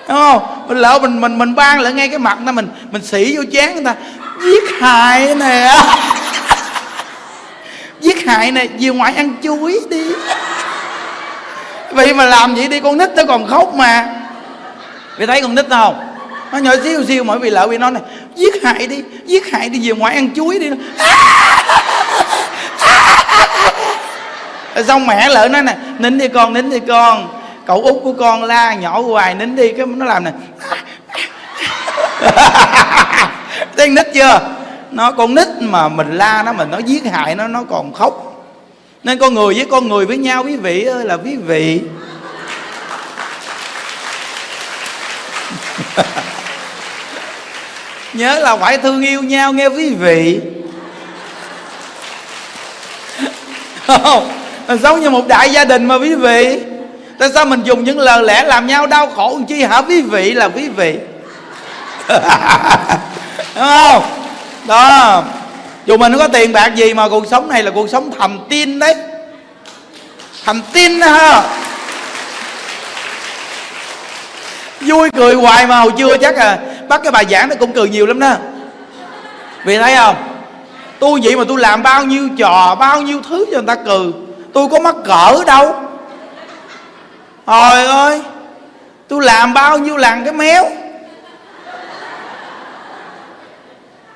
A: đúng không? Mình lỡ mình mình mình ban lại ngay cái mặt nó mình mình xỉ vô chán người ta. Giết hại nè. [laughs] Giết hại nè, về ngoại ăn chuối đi. Vậy mà làm vậy đi, con nít nó còn khóc mà. Vì thấy con nít không? Nó nhỏ xíu xíu, mỗi vì lỡ bị nó này giết hại đi, giết hại đi về ngoại ăn chuối đi. Xong mẹ lỡ nó nè, nín đi con, nín đi con. Cậu út của con la, nhỏ hoài nín đi, cái nó làm nè. [laughs] Thấy nít chưa? Nó con nít mà mình la nó mình nó giết hại nó nó còn khóc. Nên con người với con người với nhau, quý vị ơi, là quý vị. [laughs] nhớ là phải thương yêu nhau, nghe quý vị. Không giống như một đại gia đình mà quý vị. Tại sao mình dùng những lời lẽ làm nhau đau khổ làm chi hả quý vị là quý vị? [laughs] Đúng không? Đó. Dù mình không có tiền bạc gì mà cuộc sống này là cuộc sống thầm tin đấy. Thầm tin đó ha. Vui cười hoài mà hồi chưa chắc à bắt cái bài giảng nó cũng cười nhiều lắm đó. Vì thấy không? Tôi vậy mà tôi làm bao nhiêu trò bao nhiêu thứ cho người ta cười. Tôi có mắc cỡ đâu. Trời ơi tôi làm bao nhiêu lần cái méo.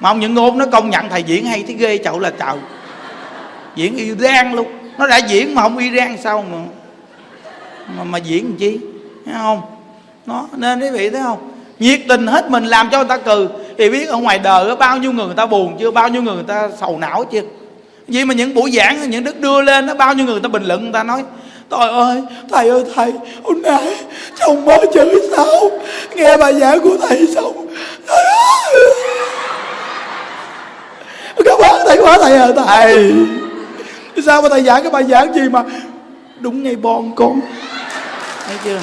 A: Mà ông những ngôn nó công nhận thầy diễn hay thấy ghê chậu là chậu, diễn Iran luôn. Nó đã diễn mà không Iran sao mà mà, mà diễn làm chi? Thấy không? Nó nên quý vị thấy không? Nhiệt tình hết mình làm cho người ta cười. Thì biết ở ngoài đời có bao nhiêu người người ta buồn chưa bao nhiêu người người ta sầu não chưa vì mà những buổi giảng những đức đưa lên nó bao nhiêu người người ta bình luận người ta nói Trời ơi, thầy ơi thầy, hôm nay chồng mới chửi sao Nghe bài giảng của thầy xong. Trời ơi Cảm ơn thầy quá thầy. Ơi thầy. Sao mà thầy giảng cái bài giảng gì mà Đúng ngay bon con? Thấy chưa?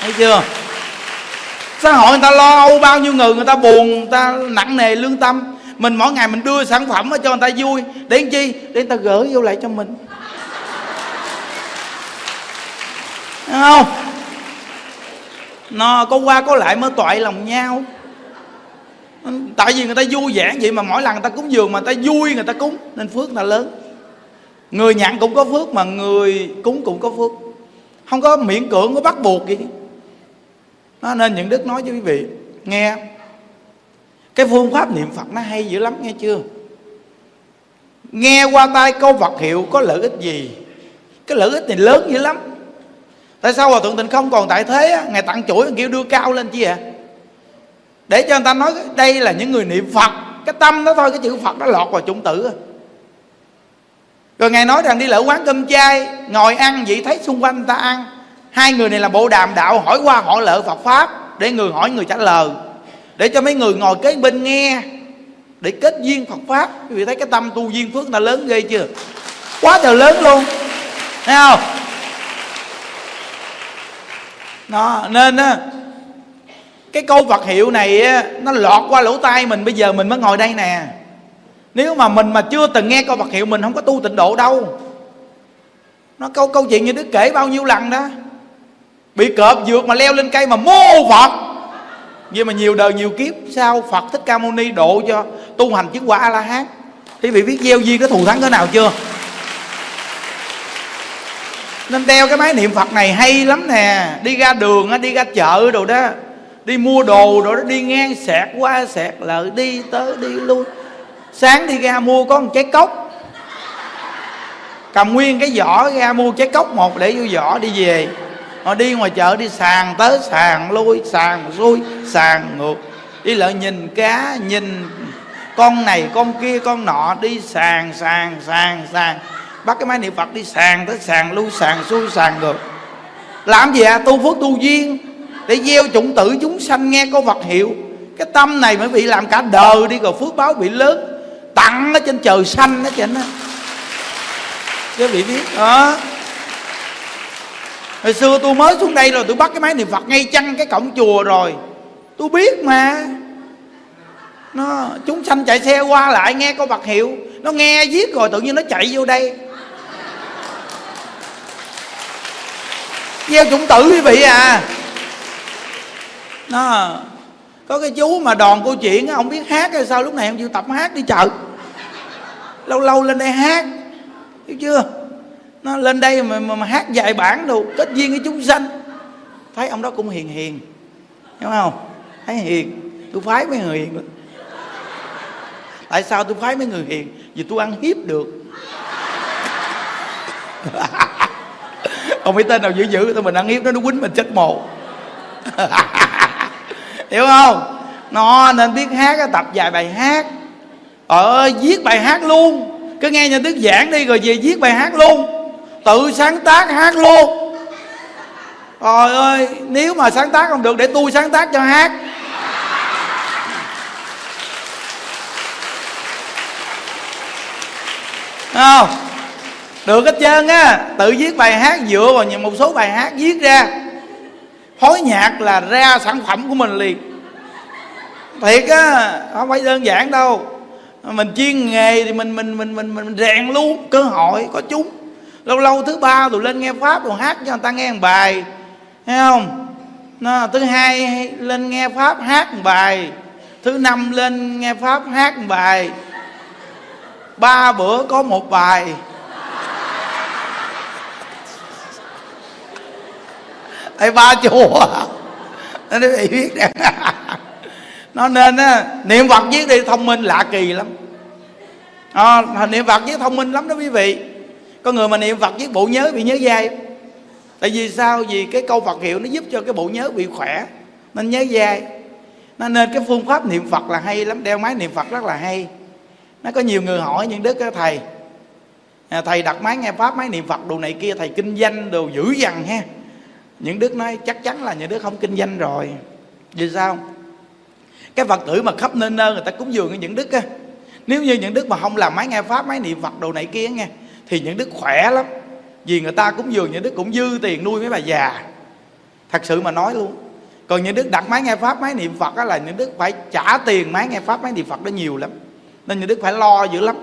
A: Thấy chưa xã hội người ta lo âu bao nhiêu người người ta buồn người ta nặng nề lương tâm mình mỗi ngày mình đưa sản phẩm cho người ta vui để làm chi để người ta gửi vô lại cho mình đúng không nó có qua có lại mới toại lòng nhau tại vì người ta vui vẻ vậy mà mỗi lần người ta cúng dường mà người ta vui người ta cúng nên phước người ta lớn người nhận cũng có phước mà người cúng cũng có phước không có miễn cưỡng có bắt buộc gì đó, nên những đức nói cho quý vị nghe. Cái phương pháp niệm phật nó hay dữ lắm nghe chưa? Nghe qua tai câu vật hiệu có lợi ích gì? Cái lợi ích này lớn dữ lắm. Tại sao hòa thượng tịnh không còn tại thế á, ngài tặng chuỗi kêu đưa cao lên chi ạ à? để cho người ta nói đây là những người niệm phật. Cái tâm đó thôi cái chữ phật nó lọt vào chủng tử rồi ngài nói rằng đi lỡ quán cơm chay ngồi ăn vậy thấy xung quanh người ta ăn hai người này là bộ đàm đạo hỏi qua hỏi lợi phật pháp để người hỏi người trả lời. Để cho mấy người ngồi kế bên nghe để kết duyên phật pháp. Quý vị thấy cái tâm tu duyên phước là lớn ghê chưa? Quá trời lớn luôn. Thấy không? Đó nên á cái câu vật hiệu này á, nó lọt qua lỗ tai mình. Bây giờ mình mới ngồi đây nè. Nếu mà mình mà chưa từng nghe câu vật hiệu mình không có tu tịnh độ đâu. Nó câu câu chuyện như đức kể bao nhiêu lần đó bị cọp vượt mà leo lên cây mà mô phật. Nhưng mà nhiều đời nhiều kiếp, sao phật thích ca mâu ni độ cho tu hành chứng quả a la hán quý vị biết gieo duyên có thù thắng thế nào chưa? Nên đeo cái máy niệm phật này hay lắm nè. Đi ra đường đi ra chợ đồ đó, đi mua đồ đồ đó, đi ngang sẹt qua sẹt lợi đi tới đi lui. Sáng đi ra mua có một trái cốc. Cầm nguyên cái vỏ ra mua trái cốc một để vô vỏ đi về họ đi ngoài chợ đi sàn tới sàn lui, sàn xuôi, sàn ngược. Đi lại nhìn cá, nhìn con này, con kia, con nọ đi sàn sàn sàn sàn. Bắt cái máy niệm phật đi sàn tới sàn lui, sàn xuôi, sàn ngược. Làm gì à? Tu phước tu duyên. Để gieo chủng tử chúng sanh nghe câu vật hiệu. Cái tâm này mới bị làm cả đời đi, rồi phước báo bị lớn. Tặng ở trên trời xanh đó trên đó chứ bị biết. Đó hồi xưa tôi mới xuống đây rồi, tôi bắt cái máy niệm phật ngay chăng cái cổng chùa rồi. Tôi biết mà. Nó, chúng sanh chạy xe qua lại nghe câu bạc hiệu? Nó nghe viết rồi tự nhiên nó chạy vô đây. Gieo chủng tử quý vị à. Nó, có cái chú mà đòn câu chuyện không biết hát hay sao, lúc này không chịu tập hát đi chợ. Lâu lâu lên đây hát. Hiểu chưa? Nó lên đây mà, mà, mà hát dài bản đồ kết duyên với chúng sanh. Thấy ông đó cũng hiền hiền hiểu không? Thấy hiền tôi phái mấy người hiền tại sao tôi phái mấy người hiền? Vì tôi ăn hiếp được. [laughs] Không biết tên nào dữ dữ tôi mình ăn hiếp nó nó quýnh mình chết mồ. [laughs] Hiểu không? Nó nên biết hát tập vài bài hát. Ờ viết bài hát luôn. Cứ nghe nhà đức giảng đi rồi về viết bài hát luôn tự sáng tác hát luôn. Trời ơi, nếu mà sáng tác không được, để tôi sáng tác cho hát. Không? Được hết trơn á. Tự viết bài hát dựa vào một số bài hát viết ra. Phối nhạc là ra sản phẩm của mình liền. Thiệt á, không phải đơn giản đâu. Mình chuyên nghề thì mình mình mình mình mình rèn luôn, cơ hội có chúng lâu lâu thứ ba tụi lên nghe pháp rồi hát cho người ta nghe một bài. Thấy không? Nó, thứ hai lên nghe pháp hát một bài. Thứ năm lên nghe pháp hát một bài. Ba bữa có một bài. Ấy ba chùa. Nó bị biết rằng nó nên á niệm phật viết đi thông minh lạ kỳ lắm. À, niệm phật viết thông minh lắm đó quý vị có người mà niệm phật với bộ nhớ bị nhớ dai. Tại vì sao? Vì cái câu phật hiệu nó giúp cho cái bộ nhớ bị khỏe, nên nhớ dai. Nó nên cái phương pháp niệm phật là hay lắm, đeo máy niệm phật rất là hay. Nó có nhiều người hỏi những đức thầy à, thầy đặt máy nghe pháp, máy niệm phật đồ này kia, thầy kinh doanh đồ dữ dằn ha. Những đức nói, chắc chắn là những đức không kinh doanh rồi. Vì sao? Cái phật tử mà khắp nơi nơi người ta cúng dường những đức á, nếu như những đức mà không làm máy nghe pháp, máy niệm phật đồ này kia nghe thì những đức khỏe lắm. Vì người ta cũng dường những đức cũng dư tiền nuôi mấy bà già. Thật sự mà nói luôn. Còn những đức đặt máy nghe pháp, máy niệm phật á, là những đức phải trả tiền máy nghe pháp, máy niệm phật đó nhiều lắm. Nên những đức phải lo dữ lắm.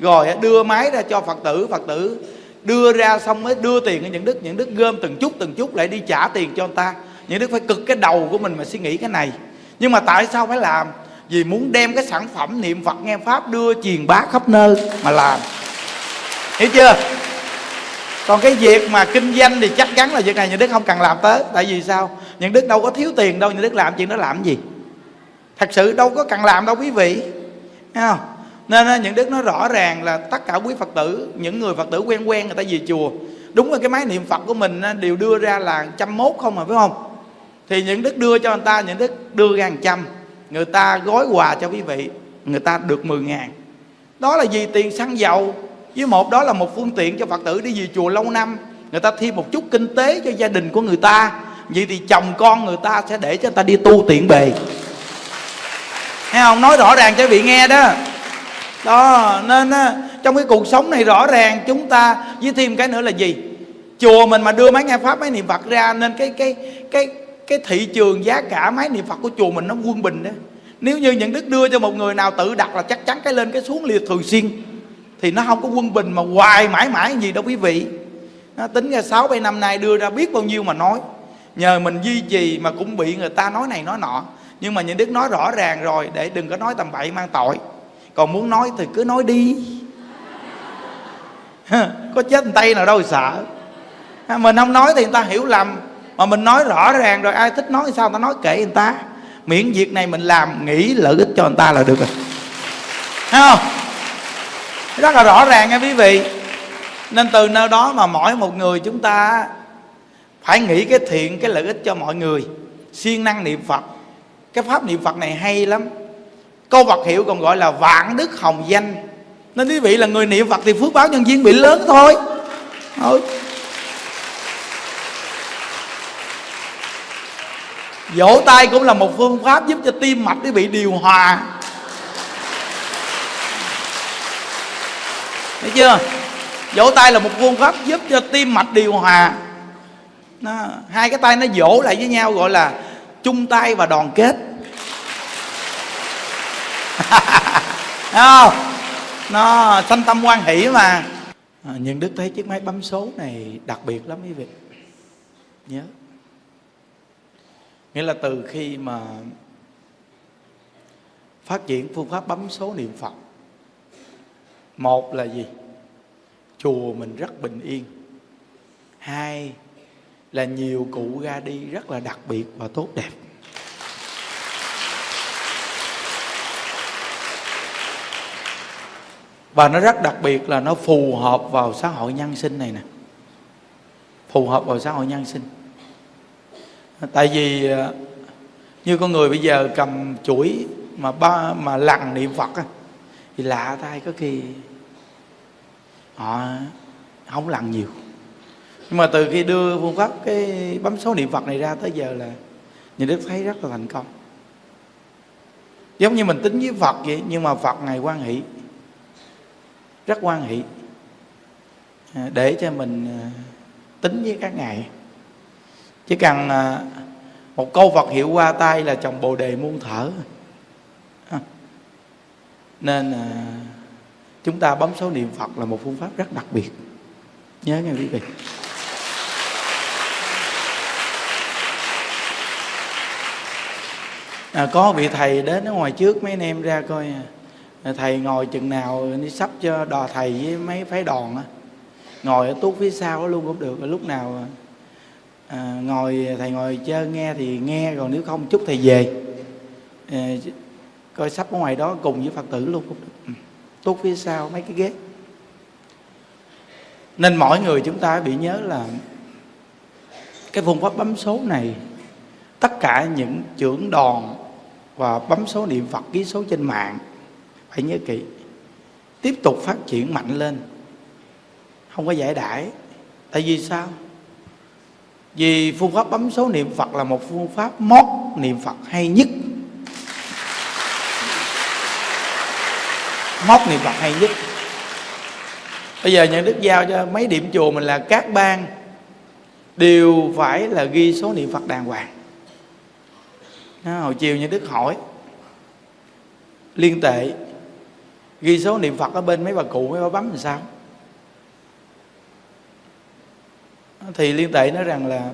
A: Rồi đưa máy ra cho phật tử phật tử đưa ra xong mới đưa tiền cho những đức những đức gom từng chút từng chút lại đi trả tiền cho người ta. Những đức phải cực cái đầu của mình mà suy nghĩ cái này. Nhưng mà tại sao phải làm? Vì muốn đem cái sản phẩm niệm phật, nghe pháp đưa truyền bá khắp nơi mà làm hiểu chưa? Còn cái việc mà kinh doanh thì chắc chắn là việc này những đức không cần làm tới. Tại vì sao? Những đức đâu có thiếu tiền đâu, những đức làm chuyện đó làm gì? Thật sự đâu có cần làm đâu, quý vị. Thấy không? Nên à, những đức nói rõ ràng là tất cả quý phật tử, những người phật tử quen quen người ta về chùa. Đúng là cái máy niệm phật của mình à, đều đưa ra là trăm mốt không mà phải không? Thì những đức đưa cho người ta, những đức đưa ra trăm. Người ta gói quà cho quý vị, người ta được 10 ngàn. Đó là gì tiền xăng dầu với một đó là một phương tiện cho phật tử đi về chùa lâu năm. Người ta thêm một chút kinh tế cho gia đình của người ta. Vậy thì chồng con người ta sẽ để cho người ta đi tu tiện bề. Nghe không? Nói rõ ràng cho vị nghe đó. Đó, nên trong cái cuộc sống này rõ ràng chúng ta, với thêm cái nữa là gì? Chùa mình mà đưa máy nghe pháp, máy niệm phật ra, nên cái cái cái cái thị trường giá cả máy niệm phật của chùa mình nó quân bình đó. Nếu như những đức đưa cho một người nào tự đặt là chắc chắn cái lên cái xuống liệt thường xuyên thì nó không có quân bình mà hoài mãi mãi gì đâu quý vị. Nó tính ra sáu bảy năm nay đưa ra biết bao nhiêu mà nói. Nhờ mình duy trì mà cũng bị người ta nói này nói nọ. Nhưng mà những đức nói rõ ràng rồi, để đừng có nói tầm bậy mang tội. Còn muốn nói thì cứ nói đi. [laughs] Có chết tay nào đâu sợ. À, mình không nói thì người ta hiểu lầm. Mà mình nói rõ ràng rồi, ai thích nói thì sao người ta nói kệ người ta. Miễn việc này mình làm, nghĩ lợi ích cho người ta là được rồi. Thấy không? Rất là rõ ràng nha quý vị. Nên từ nơi đó mà mỗi một người chúng ta phải nghĩ cái thiện, cái lợi ích cho mọi người. Siêng năng niệm phật. Cái pháp niệm phật này hay lắm. Câu Phật hiệu còn gọi là vạn đức hồng danh. Nên quý vị là người niệm Phật thì phước báo nhân duyên bị lớn thôi. Ừ. vỗ tay cũng là một phương pháp giúp cho tim mạch quý vị điều hòa. Thấy chưa? Vỗ tay là một phương pháp giúp cho tim mạch điều hòa. Nó, hai cái tay nó vỗ lại với nhau gọi là chung tay và đoàn kết. [laughs] Không? Nó sanh tâm quan hỷ mà. À, nhưng đức thấy chiếc máy bấm số này đặc biệt lắm quý vị. Nhớ. Nghĩa là từ khi mà phát triển phương pháp bấm số niệm phật một là gì? Chùa mình rất bình yên. Hai là nhiều cụ ra đi rất là đặc biệt và tốt đẹp. Và nó rất đặc biệt là nó phù hợp vào xã hội nhân sinh này nè. Phù hợp vào xã hội nhân sinh. Tại vì à, như con người bây giờ cầm chuỗi mà ba, mà lằn niệm phật á, thì lạ tay có khi họ không làm nhiều. Nhưng mà từ khi đưa phương pháp cái bấm số niệm phật này ra tới giờ là nhà đức thấy rất là thành công. Giống như mình tính với phật vậy, nhưng mà phật ngày quan hỷ, rất quan hỷ. À, để cho mình à, tính với các ngài. Chỉ cần à, một câu Phật hiệu qua tay là chồng bồ đề muôn thở. Nên chúng ta bấm số niệm Phật là một phương pháp rất đặc biệt. Nhớ nghe quý vị. À, có vị thầy đến ở ngoài trước mấy anh em ra coi à. À, thầy ngồi chừng nào đi sắp cho đò thầy với mấy phái đòn á. Ngồi ở tuốt phía sau luôn cũng được. Lúc nào à, ngồi thầy ngồi chơi nghe thì nghe còn nếu không chút thầy về. À, coi sắp ở ngoài đó cùng với phật tử luôn cũng được tốt phía sau mấy cái ghế. Nên mỗi người chúng ta bị nhớ là cái phương pháp bấm số này, tất cả những trưởng đòn và bấm số niệm phật, ký số trên mạng, phải nhớ kỹ, tiếp tục phát triển mạnh lên. Không có giải đãi. Tại vì sao? Vì phương pháp bấm số niệm phật là một phương pháp mót niệm phật hay nhất. Móc niệm phật hay nhất. Bây giờ nhận đức giao cho mấy điểm chùa mình là các bang đều phải là ghi số niệm phật đàng hoàng. Hồi chiều như đức hỏi, liên tệ, ghi số niệm phật ở bên mấy bà cụ, mấy bà bấm làm sao? Thì liên tệ nói rằng là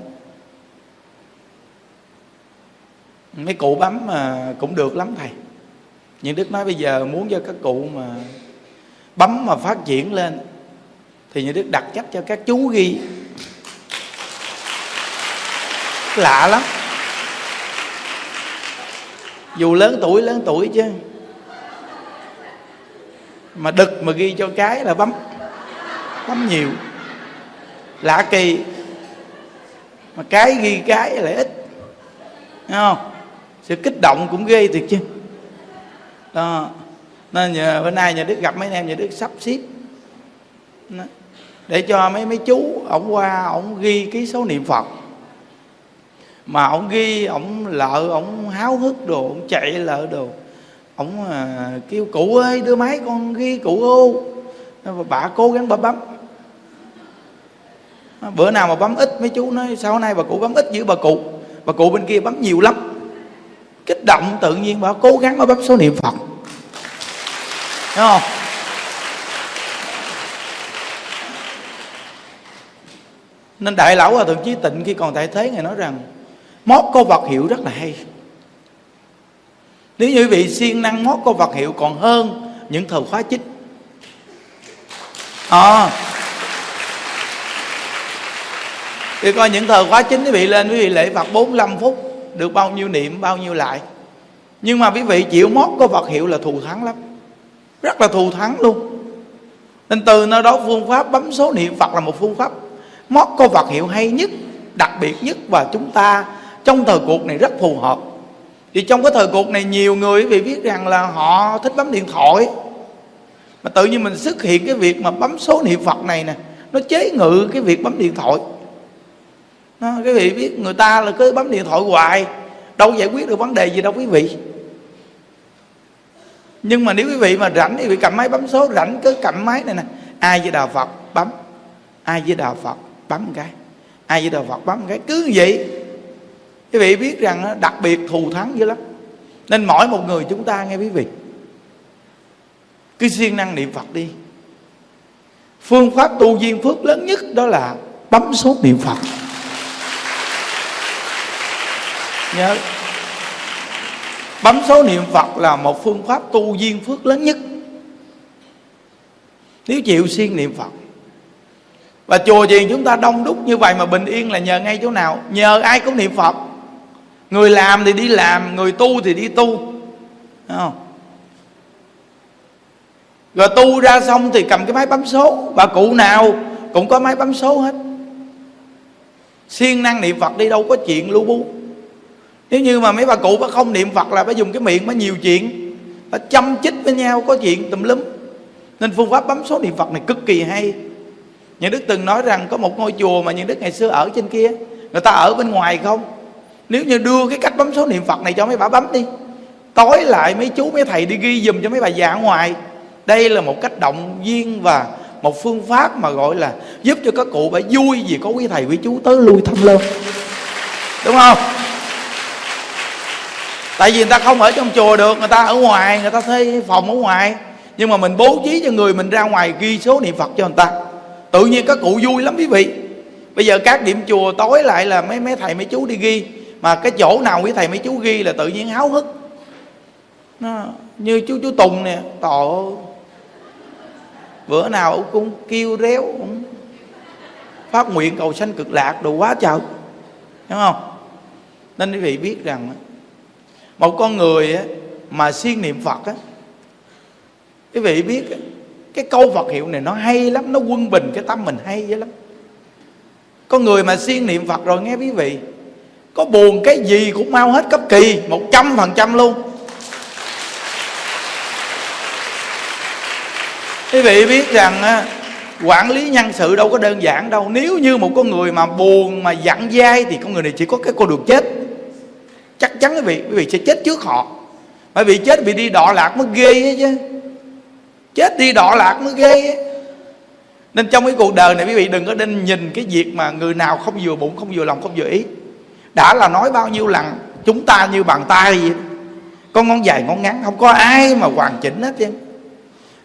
A: mấy cụ bấm mà cũng được lắm thầy nhưng đức nói bây giờ muốn cho các cụ mà bấm mà phát triển lên, thì như đức đặt chấp cho các chú ghi. Lạ lắm. Dù lớn tuổi lớn tuổi chứ. Mà đực mà ghi cho cái là bấm bấm nhiều. Lạ kỳ. Mà cái ghi cái lại ít. Thấy không? Sự kích động cũng ghê thiệt chứ đó. Nên nhờ bữa nay nhà đức gặp mấy anh em nhà đức sắp xếp. Để cho mấy mấy chú ổng qua ổng ghi ký số niệm phật. Mà ổng ghi ổng lợ ổng háo hức đồ ổng chạy lợ đồ. Ổng à, kêu cụ ơi đưa máy con ghi cụ ô. Bà cố gắng bà bấm. Bữa nào mà bấm ít mấy chú nói sau nay bà cụ bấm ít dữ bà cụ bà cụ bên kia bấm nhiều lắm kích động tự nhiên bảo cố gắng mà bấm số niệm phật. Đúng không? Nên đại lão hòa thượng chí tịnh khi còn tại thế ngài nói rằng mót cô vật hiệu rất là hay. Nếu như vị siêng năng mót cô vật hiệu còn hơn những thờ khóa chích. À, thì coi những thờ khóa chính quý vị lên quý vị lễ Phật 45 phút được bao nhiêu niệm, bao nhiêu lại. Nhưng mà quý vị chịu mót có vật hiệu là thù thắng lắm. Rất là thù thắng luôn. Nên từ nơi đó phương pháp bấm số niệm Phật là một phương pháp. Mót có vật hiệu hay nhất, đặc biệt nhất và chúng ta trong thời cuộc này rất phù hợp. Vì trong cái thời cuộc này nhiều người quý vị biết rằng là họ thích bấm điện thoại. Mà tự nhiên mình xuất hiện cái việc mà bấm số niệm Phật này nè, nó chế ngự cái việc bấm điện thoại đó, cái vị biết người ta là cứ bấm điện thoại hoài. Đâu giải quyết được vấn đề gì đâu quý vị. Nhưng mà nếu quý vị mà rảnh thì quý vị cầm máy bấm số rảnh cứ cầm máy này nè. Ai với đạo phật bấm. Ai với đạo phật bấm một cái. Ai với đạo phật bấm một cái. Cứ như vậy. Quý vị biết rằng đặc biệt thù thắng dữ lắm. Nên mỗi một người chúng ta nghe quý vị. Cứ siêng năng niệm phật đi. Phương pháp tu duyên phước lớn nhất đó là bấm số niệm phật nhớ bấm số niệm phật là một phương pháp tu duyên phước lớn nhất. Nếu chịu siêng niệm phật. Và chùa gì chúng ta đông đúc như vậy mà bình yên là nhờ ngay chỗ nào? Nhờ ai cũng niệm phật. Người làm thì đi làm, người tu thì đi tu. Đúng không? Rồi tu ra xong thì cầm cái máy bấm số. Bà cụ nào cũng có máy bấm số hết. Siêng năng niệm phật đi đâu có chuyện lu bu nếu như mà mấy bà cụ bà không niệm phật là bà dùng cái miệng bà nhiều chuyện, bà chăm chích với nhau, có chuyện tùm lum. Nên phương pháp bấm số niệm phật này cực kỳ hay. Những đức từng nói rằng có một ngôi chùa mà những đức ngày xưa ở trên kia, người ta ở bên ngoài không? Nếu như đưa cái cách bấm số niệm phật này cho mấy bà bấm đi, tối lại mấy chú mấy thầy đi ghi dùm cho mấy bà già ở ngoài đây là một cách động viên và một phương pháp mà gọi là giúp cho các cụ phải vui vì có quý thầy quý chú tới lui thăm lên đúng không? Tại vì người ta không ở trong chùa được, người ta ở ngoài, người ta thuê phòng ở ngoài. Nhưng mà mình bố trí cho người mình ra ngoài ghi số niệm phật cho người ta. Tự nhiên các cụ vui lắm quý vị. Bây giờ các điểm chùa tối lại là mấy mấy thầy, mấy chú đi ghi. Mà cái chỗ nào quý thầy, mấy chú ghi là tự nhiên háo hức. Nó như chú chú tùng nè tội bữa nào ông cũng kêu réo cũng phát nguyện cầu sanh cực lạc đồ quá trời. Đúng không? Nên quý vị biết rằng một con người mà siêng niệm phật á quý vị biết cái câu phật hiệu này nó hay lắm nó quân bình cái tâm mình hay dữ lắm. Con người mà siêng niệm phật rồi nghe quý vị có buồn cái gì cũng mau hết cấp kỳ một trăm phần trăm luôn. Quý vị biết rằng á, quản lý nhân sự đâu có đơn giản đâu. Nếu như một con người mà buồn mà dặn dai thì con người này chỉ có cái con đường chết chắc chắn quý vị quý vị sẽ chết trước họ. Bởi vì chết bị đi đọa lạc mới ghê ấy chứ. Chết đi đọa lạc mới ghê ấy. nên trong cái cuộc đời này quý vị đừng có nên nhìn cái việc mà người nào không vừa bụng, không vừa lòng, không vừa ý. Đã là nói bao nhiêu lần, chúng ta như bàn tay vậy. Con ngón dài, ngón ngắn, không có ai mà hoàn chỉnh hết chứ.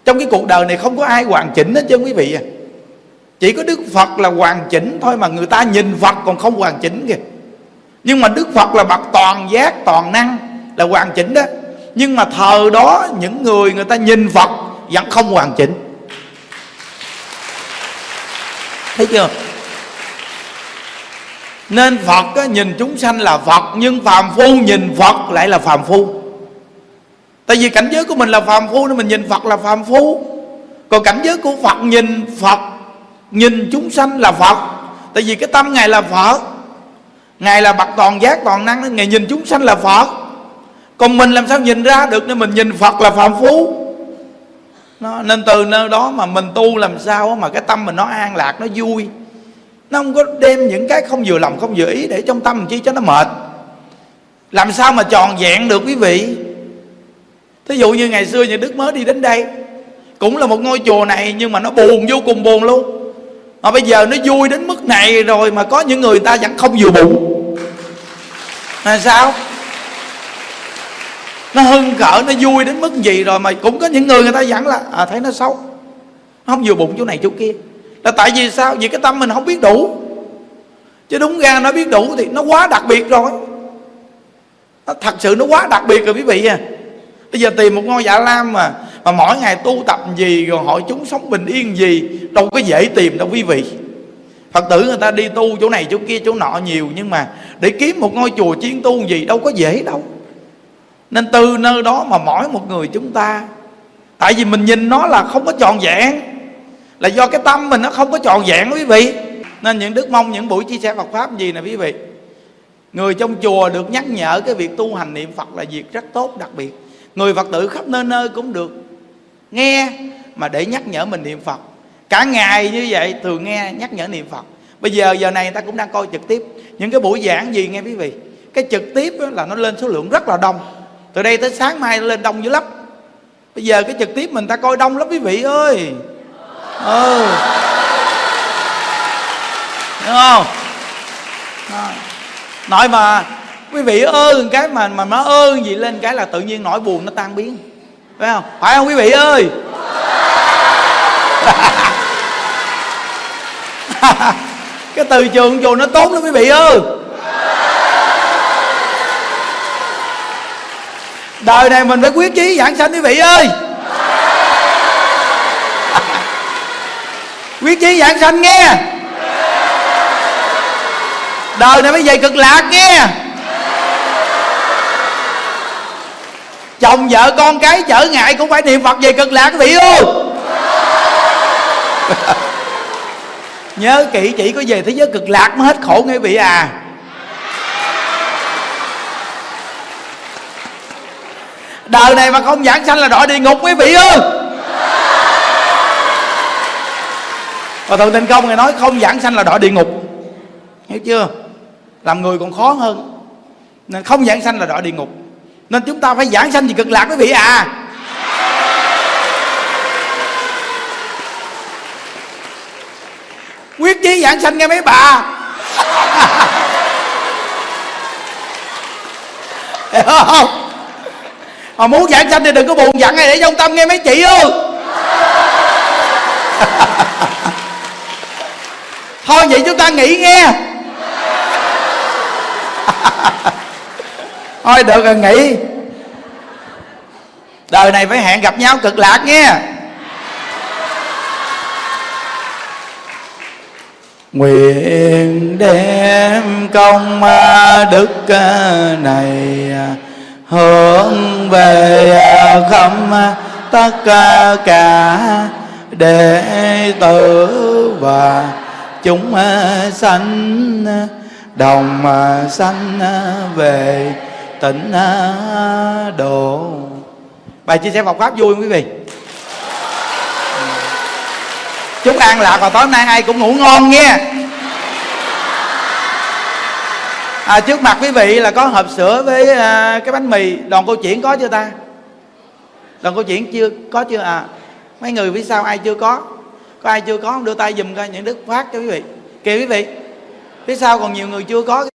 A: Trong cái cuộc đời này không có ai hoàn chỉnh hết chứ quý vị à. Chỉ có đức phật là hoàn chỉnh thôi mà người ta nhìn phật còn không hoàn chỉnh kìa nhưng mà đức phật là bậc toàn giác toàn năng là hoàn chỉnh đó. Nhưng mà thờ đó những người người ta nhìn phật vẫn không hoàn chỉnh. Thấy chưa? Nên phật á, nhìn chúng sanh là phật nhưng phàm phu nhìn phật lại là phàm phu. Tại vì cảnh giới của mình là phàm phu nên mình nhìn phật là phàm phu. Còn cảnh giới của phật nhìn phật nhìn chúng sanh là phật. Tại vì cái tâm ngài là phật ngài là bậc toàn giác toàn năng ngài nhìn chúng sanh là phật. Còn mình làm sao nhìn ra được nên mình nhìn phật là phàm phu? Nó, nên từ nơi đó mà mình tu làm sao mà cái tâm mình nó an lạc nó vui. Nó không có đem những cái không vừa lòng không vừa ý để trong tâm chi cho nó mệt. Làm sao mà tròn vẹn được quý vị? Thí dụ như ngày xưa nhà đức mới đi đến đây cũng là một ngôi chùa này nhưng mà nó buồn vô cùng buồn luôn mà bây giờ nó vui đến mức này rồi mà có những người ta vẫn không vừa bụng. Là sao? Nó hưng cỡ nó vui đến mức gì rồi mà cũng có những người người ta vẫn là à, thấy nó xấu. Nó không vừa bụng chỗ này chỗ kia. Là tại vì sao? Vì cái tâm mình không biết đủ. Chứ đúng ra nó biết đủ thì nó quá đặc biệt rồi. Nó thật sự nó quá đặc biệt rồi quý vị à. Bây giờ tìm một ngôi dạ lam mà mà mỗi ngày tu tập gì rồi hội chúng sống bình yên gì, đâu có dễ tìm đâu quý vị. Phật tử người ta đi tu chỗ này chỗ kia chỗ nọ nhiều, nhưng mà để kiếm một ngôi chùa chuyên tu gì đâu có dễ đâu. Nên từ nơi đó mà mỗi một người chúng ta, tại vì mình nhìn nó là không có tròn vẹn, là do cái tâm mình nó không có tròn vẹn quý vị. Nên những đức mong, những buổi chia sẻ Phật pháp gì nè quý vị. Người trong chùa được nhắc nhở cái việc tu hành niệm Phật là việc rất tốt, đặc biệt. Người Phật tử khắp nơi nơi cũng được nghe, mà để nhắc nhở mình niệm Phật. Cả ngày như vậy, thường nghe, nhắc nhở niệm Phật. Bây giờ giờ này người ta cũng đang coi trực tiếp. Những cái buổi giảng gì nghe quý vị? Cái trực tiếp là nó lên số lượng rất là đông. Từ đây tới sáng mai nó lên đông dữ lắm. Bây giờ cái trực tiếp mình ta coi đông lắm quý vị ơi. Ờ. Ừ đúng không? Nói mà, quý vị ơn cái mà mà nó ơn gì lên cái là tự nhiên nỗi buồn nó tan biến phải không? Phải không quý vị ơi? [laughs] Cái từ trường chùa nó tốt lắm quý vị ơi. Đời này mình phải quyết chí giảng sanh quý vị ơi. [laughs] Quyết chí giảng sanh nghe. Đời này mới về cực lạc nghe. Chồng vợ con cái trở ngại cũng phải niệm phật về cực lạc quý vị ơi nhớ kỹ chỉ có về thế giới cực lạc mới hết khổ nghe vị à. Đời này mà không giảng sanh là đọa địa ngục quý vị ơi và thượng tinh công người nói không giảng sanh là đọa địa ngục. Hiểu chưa? Làm người còn khó hơn. Nên không giảng sanh là đọa địa ngục nên chúng ta phải giảng sanh về cực lạc quý vị à. Quyết chí giảng sanh nghe mấy bà. [laughs] Hiểu không? Mà muốn giảng sanh thì đừng có buồn giận hay để trong tâm nghe mấy chị ư? [laughs] thôi vậy chúng ta nghỉ nghe. [laughs] thôi được rồi, nghỉ. Đời này phải hẹn gặp nhau cực lạc nghe nguyện đem công à, đức à, này à, hướng về khắp tất cả đệ tử và chúng sanh đồng sanh về tịnh độ bài chia sẻ Phật pháp vui không quý vị? Chúc an lạc và tối nay ai cũng ngủ ngon nghe. À, trước mặt quý vị là có hộp sữa với à, cái bánh mì. Đoàn câu chuyện có chưa ta? Đoàn câu chuyện chưa có chưa? À mấy người phía sau ai chưa có? Có ai chưa có? Đưa tay dùm coi những đức phát cho quý vị. Kìa quý vị phía sau còn nhiều người chưa có?